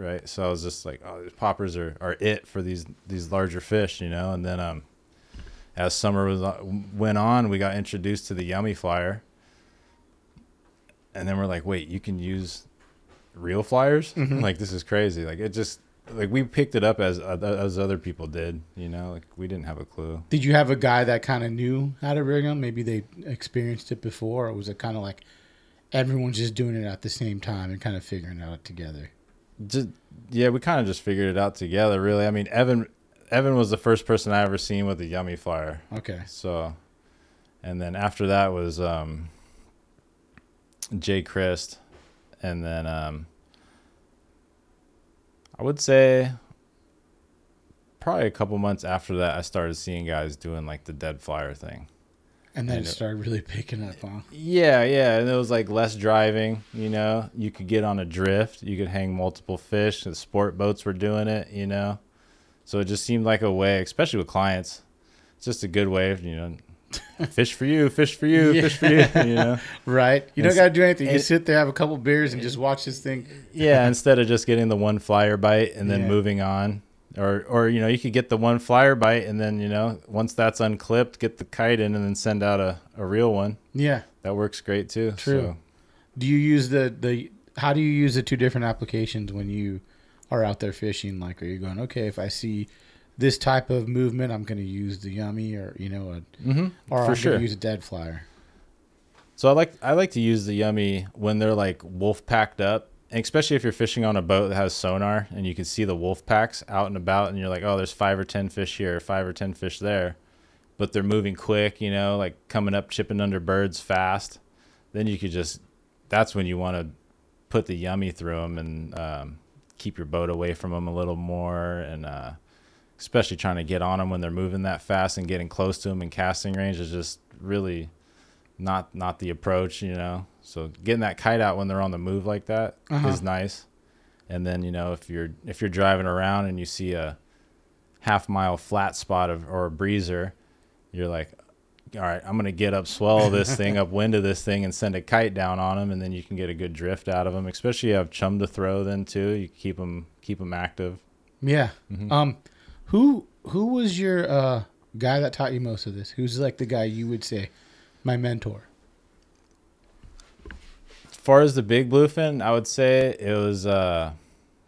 Speaker 2: right? So I was just like, oh, these poppers are, are it for these these larger fish, you know. And then um, as summer was went on, we got introduced to the Yummee Flyer, and then we're like, wait, you can use real flyers? Like this is crazy. Like it just like we picked it up as as other people did, you know. Like we didn't have a clue.
Speaker 1: Did you have a guy that kind of knew how to rig them? Maybe they experienced it before, or was it kind of like everyone's just doing it at the same time and kind of figuring it out together?
Speaker 2: Just yeah, we kind of just figured it out together. Really, I mean, Evan Evan was the first person I ever seen with a Yummee Flyer.
Speaker 1: Okay.
Speaker 2: So, and then after that was um, Jay Christ, and then um, I would say probably a couple months after that, I started seeing guys doing like the dead flyer thing.
Speaker 1: And then
Speaker 2: And
Speaker 1: it started really picking up, huh?
Speaker 2: Yeah, yeah, and it was like less driving. You know, you could get on a drift. You could hang multiple fish. The sport boats were doing it. You know, so it just seemed like a way, especially with clients. It's just a good way of you know, fish for you, fish for you,
Speaker 1: Yeah.
Speaker 2: fish for you. You know,
Speaker 1: Right? You don't got to do anything. You
Speaker 2: it-
Speaker 1: just sit there, have a couple beers, and just watch this thing.
Speaker 2: yeah. Instead of just getting the one flyer bite and then
Speaker 1: Yeah.
Speaker 2: moving on, or or you know, you could get the one flyer bite and then you know, once that's unclipped, get the kite in and then send out a, a real one.
Speaker 1: Yeah.
Speaker 2: That works great too.
Speaker 1: True.
Speaker 2: So.
Speaker 1: Do you use the the? How do you use the two different applications when you are out there fishing? Like, are you going okay? If I see this type of movement, I'm going to use the Yummee, or you know, a,
Speaker 2: Mm-hmm.
Speaker 1: or
Speaker 2: For
Speaker 1: I'm
Speaker 2: sure.
Speaker 1: going to use a dead flyer.
Speaker 2: So I like I like to use the yummy when they're like wolf packed up, especially if you're fishing on a boat that has sonar and you can see the wolf packs out and about, and you're like, oh, there's five or ten fish here, five or ten fish there, but they're moving quick, you know, like coming up, chipping under birds fast. Then you could just that's when you want to put the Yummee through them and um, keep your boat away from them a little more, and uh, especially trying to get on them when they're moving that fast and getting close to them in casting range is just really not not the approach, you know. So getting that kite out when they're on the move like that is
Speaker 1: Uh-huh.
Speaker 2: nice. And then you know if you're if you're driving around and you see a half mile flat spot of or a breezer, you're like, all right, I'm gonna get up swell this thing, upwind of this thing, and send a kite down on them, and then you can get a good drift out of them. Especially you have chum to throw then too. You keep them keep them active.
Speaker 1: Yeah.
Speaker 2: Mm-hmm.
Speaker 1: Um, who who was your uh guy that taught you most of this? Who's like the guy you would say, my mentor?
Speaker 2: Far as the big bluefin, I would say it was uh,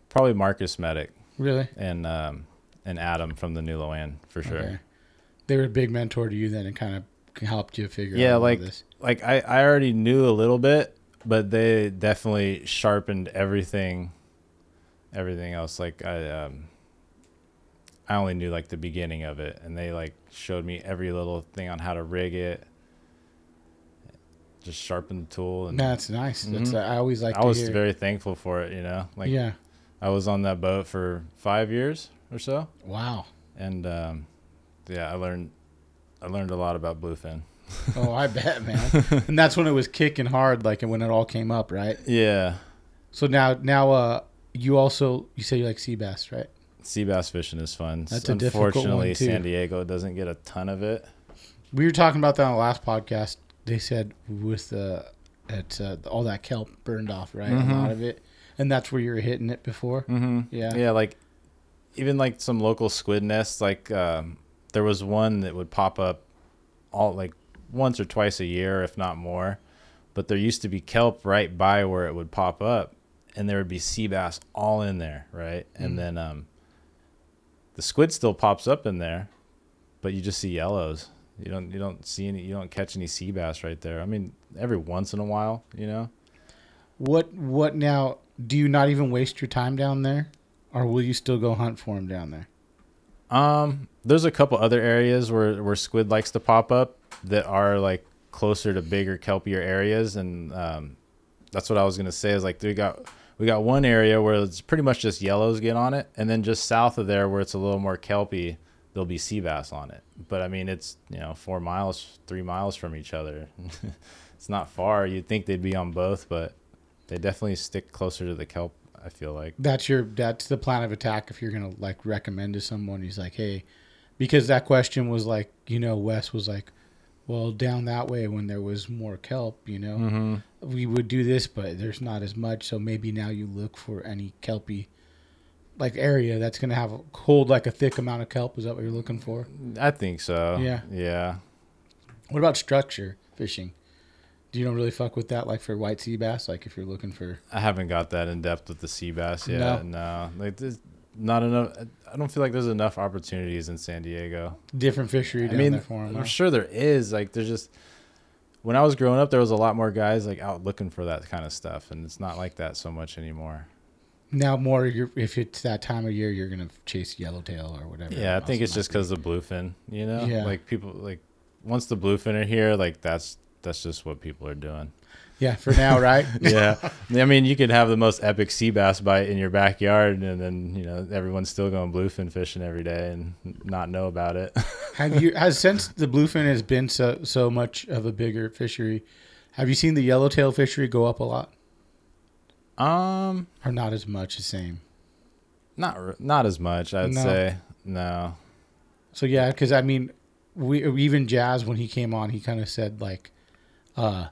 Speaker 2: probably Marcus Medic.
Speaker 1: Really?
Speaker 2: and um, and Adam from the New Lo-An for sure.
Speaker 1: Okay. They were a big mentor to you then, and kind of helped you figure
Speaker 2: yeah,
Speaker 1: out
Speaker 2: like
Speaker 1: this?
Speaker 2: like I I already knew a little bit, but they definitely sharpened everything, everything else. Like I um, I only knew like the beginning of it, and they like showed me every little thing on how to rig it. Just sharpen the tool, and
Speaker 1: That's nice. That's
Speaker 2: Mhm.
Speaker 1: I always like.
Speaker 2: I was
Speaker 1: hear.
Speaker 2: very thankful for it. You know, like
Speaker 1: yeah.
Speaker 2: I was on that boat for five years or so,
Speaker 1: Wow.
Speaker 2: and um, yeah, I learned I learned a lot about bluefin.
Speaker 1: Oh, I bet, man. and that's when it was kicking hard, like when it all came up, right?
Speaker 2: Yeah,
Speaker 1: So now, now, uh, you also you say you like sea bass, right?
Speaker 2: sea bass fishing is fun.
Speaker 1: That's a difficult one,
Speaker 2: Unfortunately,
Speaker 1: too.
Speaker 2: San Diego doesn't get a ton of it.
Speaker 1: We were talking about that on the last podcast. They said with the at uh, all that kelp burned off, right?
Speaker 2: Mhm.
Speaker 1: A lot of it, and that's where you were hitting it before.
Speaker 2: Mm-hmm.
Speaker 1: Yeah.
Speaker 2: yeah, like even like some local squid nests. Like um, there was one that would pop up all like once or twice a year, if not more. But there used to be kelp right by where it would pop up, and there would be sea bass all in there, right? And
Speaker 1: Mm.
Speaker 2: then um, the squid still pops up in there, but you just see yellows. You don't you don't see any you don't catch any sea bass right there. I mean, every once in a while, you know.
Speaker 1: What what now? Do you not even waste your time down there, or will you still go hunt for them down there?
Speaker 2: Um, there's a couple other areas where where squid likes to pop up that are like closer to bigger kelpier areas, and um, that's what I was gonna say is like we got we got one area where it's pretty much just yellows get on it, and then just south of there where it's a little more kelpy, there'll be sea bass on it. But I mean, it's you know four miles, three miles from each other. it's not far. You'd think they'd be on both, but they definitely stick closer to the kelp. I feel like.
Speaker 1: That's your that's the plan of attack if you're gonna like recommend to someone. He's like, hey, because that question was like, you know, Wes was like, well, down that way when there was more kelp, you know,
Speaker 2: Mm-hmm.
Speaker 1: we would do this, but there's not as much. So maybe now you look for any kelpy like area that's gonna have hold like a thick amount of kelp. Is that what you're looking for?
Speaker 2: I think so.
Speaker 1: Yeah.
Speaker 2: Yeah.
Speaker 1: What about structure fishing? Do you don't really fuck with that, like for white sea bass? Like if you're looking for
Speaker 2: I haven't got that in depth with the sea bass yet.
Speaker 1: No.
Speaker 2: No, like there's not enough. I don't feel like there's enough opportunities in San Diego.
Speaker 1: different fishery
Speaker 2: I mean,
Speaker 1: there for them.
Speaker 2: I'm sure there is. Like, there's just when I was growing up, there was a lot more guys like out looking for that kind of stuff, and it's not like that so much anymore.
Speaker 1: Now more, you're, if it's that time of year, you're gonna chase yellowtail or whatever.
Speaker 2: Yeah, I think it's just because of bluefin. You know,
Speaker 1: Yeah.
Speaker 2: like people like once the bluefin are here, like that's that's just what people are doing.
Speaker 1: Yeah, for now, right?
Speaker 2: yeah. I mean, you could have the most epic sea bass bite in your backyard, and then you know everyone's still going bluefin fishing every day and not know about it.
Speaker 1: have you has since the bluefin has been so so much of a bigger fishery? Have you seen the yellowtail fishery go up a lot,
Speaker 2: um,
Speaker 1: or not as much? The same.
Speaker 2: not not as much, I'd
Speaker 1: No.
Speaker 2: say. No.
Speaker 1: So yeah, because I mean, we even Jazz when he came on, he kind of said like, uh,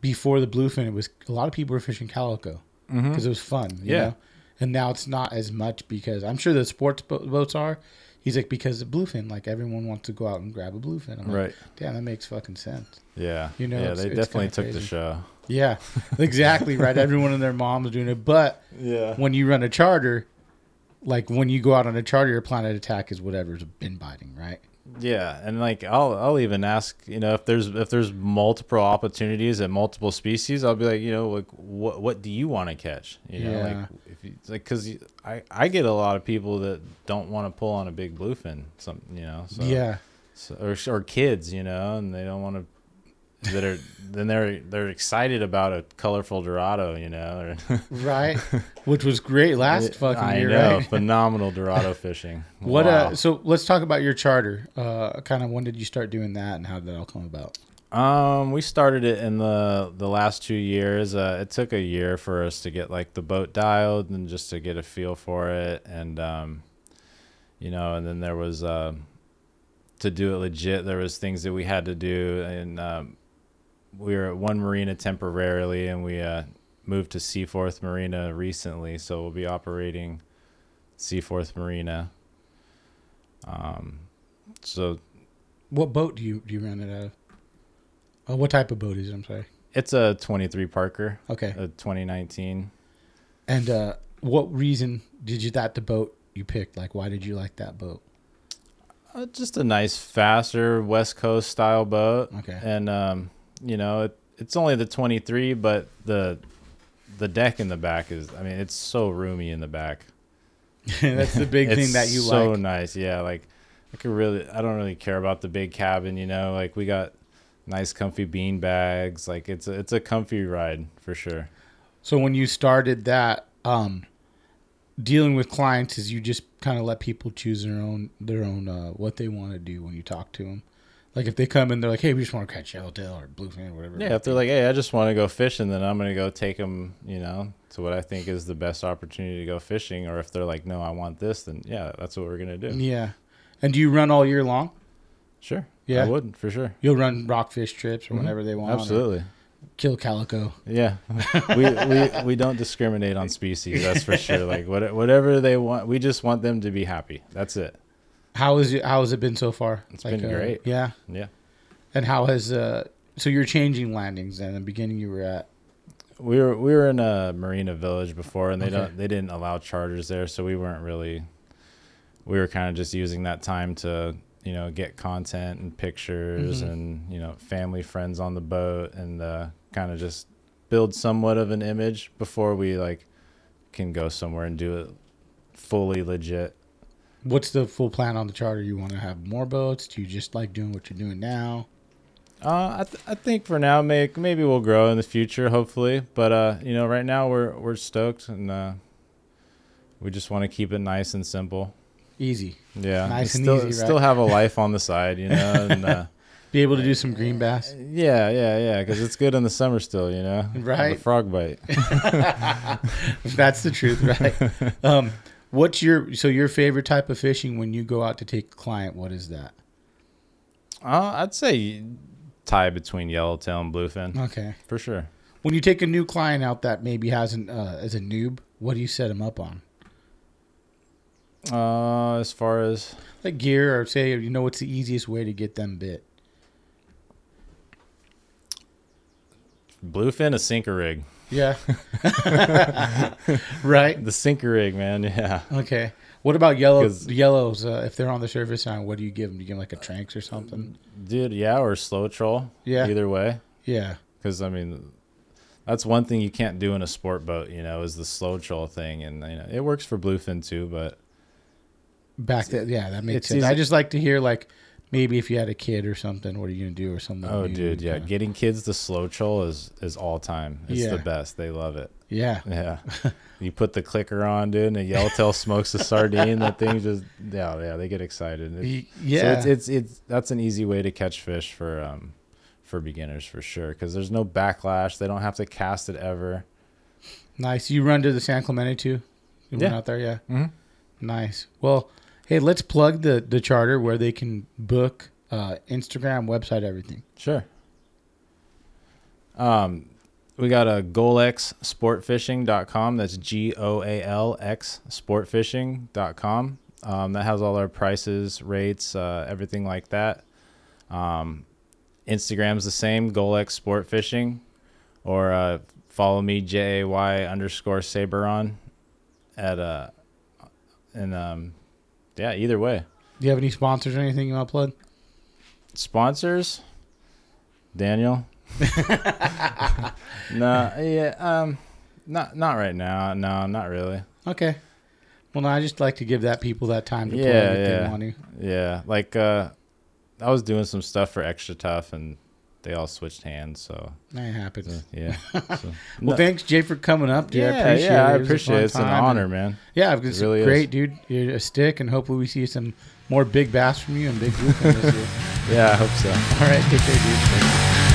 Speaker 1: before the bluefin, it was a lot of people were fishing calico because it was fun. You
Speaker 2: Mm-hmm. Yeah.
Speaker 1: Know? And now it's not as much because I'm sure the sports bo- boats are. He's like because the bluefin, like everyone wants to go out and grab a bluefin. I'm like,
Speaker 2: Right.
Speaker 1: Damn, that makes fucking sense.
Speaker 2: Yeah.
Speaker 1: You know,
Speaker 2: Yeah, they definitely took the show.
Speaker 1: Yeah, exactly right. Everyone and their mom's doing it, but
Speaker 2: Yeah.
Speaker 1: when you run a charter, like when you go out on a charter, your plan of attack is whatever's been biting, right?
Speaker 2: Yeah, and like I'll I'll even ask you know if there's if there's multiple opportunities at multiple species, I'll be like you know like what what do you want to catch? You know
Speaker 1: Yeah.
Speaker 2: like if you like because I I get a lot of people that don't want to pull on a big bluefin, some you know so,
Speaker 1: yeah.
Speaker 2: so, or or kids you know and they don't want to that are then they're they're excited about a colorful dorado you know
Speaker 1: right? Which was great last fucking
Speaker 2: I
Speaker 1: year,
Speaker 2: know
Speaker 1: right?
Speaker 2: phenomenal dorado fishing.
Speaker 1: What
Speaker 2: Wow.
Speaker 1: uh so let's talk about your charter. Uh kind of when did you start doing that and how did that all come about?
Speaker 2: Um, we started it in the the last two years. Uh, it took a year for us to get like the boat dialed and just to get a feel for it, and um, you know, and then there was um, to do it legit. There was things that we had to do, and um, we were at one marina temporarily, and we uh, moved to Seaforth Marina recently, so we'll be operating Seaforth Marina. Um, so
Speaker 1: What boat do you do you run it out of? Uh, what type of boat is it? I'm sorry.
Speaker 2: it's a 23 Parker.
Speaker 1: Okay.
Speaker 2: a 2019
Speaker 1: And uh what reason did you that the boat you picked? Like why did you like that boat?
Speaker 2: Uh, just a nice, faster West Coast style boat.
Speaker 1: Okay.
Speaker 2: And um, you know, it, it's only the 23, but the the deck in the back is. I mean, it's so roomy in the back.
Speaker 1: That's the big thing that you
Speaker 2: so
Speaker 1: like.
Speaker 2: So nice. Yeah, like I could really. I don't really care about the big cabin. You know, like we got nice, comfy bean bags. Like it's a it's a comfy ride for sure.
Speaker 1: So when you started that, um, dealing with clients is you just kind of let people choose their own their own uh, what they want to do when you talk to them. Like if they come in, they're like, "Hey, we just want to catch yellowtail or bluefin or whatever."
Speaker 2: Yeah, if they're like, hey, I just want to go fishing, then I'm gonna go take them. You know, to what I think is the best opportunity to go fishing. Or if they're like, no, I want this, then yeah, that's what we're gonna do.
Speaker 1: yeah. And do you run all year long?
Speaker 2: Sure.
Speaker 1: Yeah.
Speaker 2: I would for sure.
Speaker 1: You'll run rockfish trips or
Speaker 2: Mhm.
Speaker 1: whenever they want.
Speaker 2: Absolutely.
Speaker 1: Kill calico.
Speaker 2: Yeah, we, we we don't discriminate on species. That's for sure. Like what, whatever they want, we just want them to be happy. That's it.
Speaker 1: How is it? How has it been so far?
Speaker 2: It's
Speaker 1: Like,
Speaker 2: been
Speaker 1: uh,
Speaker 2: great.
Speaker 1: Yeah.
Speaker 2: Yeah.
Speaker 1: And how has uh? So you're changing landings. And in the beginning, you were at.
Speaker 2: We were we were in a marina village before, and they
Speaker 1: Okay.
Speaker 2: don't they didn't allow charters there, so we weren't really. We were kind of just using that time to you know get content and pictures
Speaker 1: Mhm.
Speaker 2: and you know family friends on the boat and uh, kind of just build somewhat of an image before we like can go somewhere and do it fully legit.
Speaker 1: What's the full plan on the charter? You want to have more boats? Do you just like doing what you're doing now?
Speaker 2: Uh, I, th- I think for now, may- maybe we'll grow in the future, hopefully. But uh, you know, right now we're we're stoked and uh, we just want to keep it nice and simple.
Speaker 1: Easy.
Speaker 2: Yeah,
Speaker 1: Nice and
Speaker 2: still,
Speaker 1: easy, right?
Speaker 2: Still have a life on the side, you know. And, uh,
Speaker 1: Be able to do some green bass.
Speaker 2: yeah, yeah, yeah, because it's good in the summer still, you know.
Speaker 1: Right.
Speaker 2: The frog bite.
Speaker 1: That's the truth, right? um, what's your so your favorite type of fishing when you go out to take a client? What is that?
Speaker 2: uh, I'd say tie between yellowtail and bluefin.
Speaker 1: Okay.
Speaker 2: For sure.
Speaker 1: When you take a new client out that maybe hasn't uh, as a noob, what do you set them up on?
Speaker 2: Uh, as far as
Speaker 1: Like gear, or say you know what's the easiest way to get them bit?
Speaker 2: bluefin, a sinker rig.
Speaker 1: Yeah. right.
Speaker 2: The sinker rig, man. Yeah.
Speaker 1: Okay. What about yellow yellows? Uh, if they're on the surface line, what do you give them? Do you give them like a tranks or something?
Speaker 2: Dude, yeah, or slow troll.
Speaker 1: Yeah.
Speaker 2: Either way.
Speaker 1: Yeah.
Speaker 2: Because, I mean, that's one thing you can't do in a sport boat, you know, is the slow troll thing. And, you know, it works for bluefin too, but
Speaker 1: Back that yeah, that makes sense.
Speaker 2: easy-
Speaker 1: I just like to hear like maybe if you had a kid or something, what are you gonna do or something?
Speaker 2: oh,
Speaker 1: new,
Speaker 2: dude, yeah.
Speaker 1: kinda-
Speaker 2: Getting kids to slow troll is, is all time. It's
Speaker 1: Yeah.
Speaker 2: the best. They love it.
Speaker 1: Yeah.
Speaker 2: Yeah. you put the clicker on, dude, and yellowtail smokes a sardine. That thing just, yeah, yeah, they get excited. It-
Speaker 1: Y-
Speaker 2: So
Speaker 1: yeah.
Speaker 2: it's, it's, it's, that's an easy way to catch fish for, um, for beginners for sure. Cause there's no backlash. They don't have to cast it ever.
Speaker 1: Nice. You run to the San Clemente too? You went
Speaker 2: Yeah.
Speaker 1: out there, yeah.
Speaker 2: Mm-hmm.
Speaker 1: Nice. Well, hey, let's plug the the charter where they can book uh, Instagram, website, everything.
Speaker 2: Sure. Um, we got a goalxsportfishing.com. That's G O A L X sportfishing.com. Um, that has all our prices, rates, uh, everything like that. Um, Instagram's the same, Goalx Sport Fishing, or uh, follow me J A Y underscore Saberon at uh, and um, yeah, either way.
Speaker 1: Do you have any sponsors or anything you want to plug?
Speaker 2: sponsors daniel no yeah um not not right now no not really
Speaker 1: Okay. Well, no, I just like to give that people that time to
Speaker 2: yeah
Speaker 1: if
Speaker 2: yeah
Speaker 1: they want to.
Speaker 2: yeah like uh i was doing some stuff for XtraTuf and they all switched hands so
Speaker 1: That happens.
Speaker 2: yeah so,
Speaker 1: Well,
Speaker 2: no-
Speaker 1: thanks, Jay, for coming up, dude. I
Speaker 2: Yeah,
Speaker 1: appreciate
Speaker 2: yeah,
Speaker 1: it.
Speaker 2: I
Speaker 1: It was a
Speaker 2: appreciate it. It's an honor,
Speaker 1: and-
Speaker 2: man.
Speaker 1: Yeah,
Speaker 2: It really is.
Speaker 1: great, dude. You're a stick, and hopefully we see some more big bass from you and big blue this year.
Speaker 2: yeah i hope so
Speaker 1: All right, take care, dude.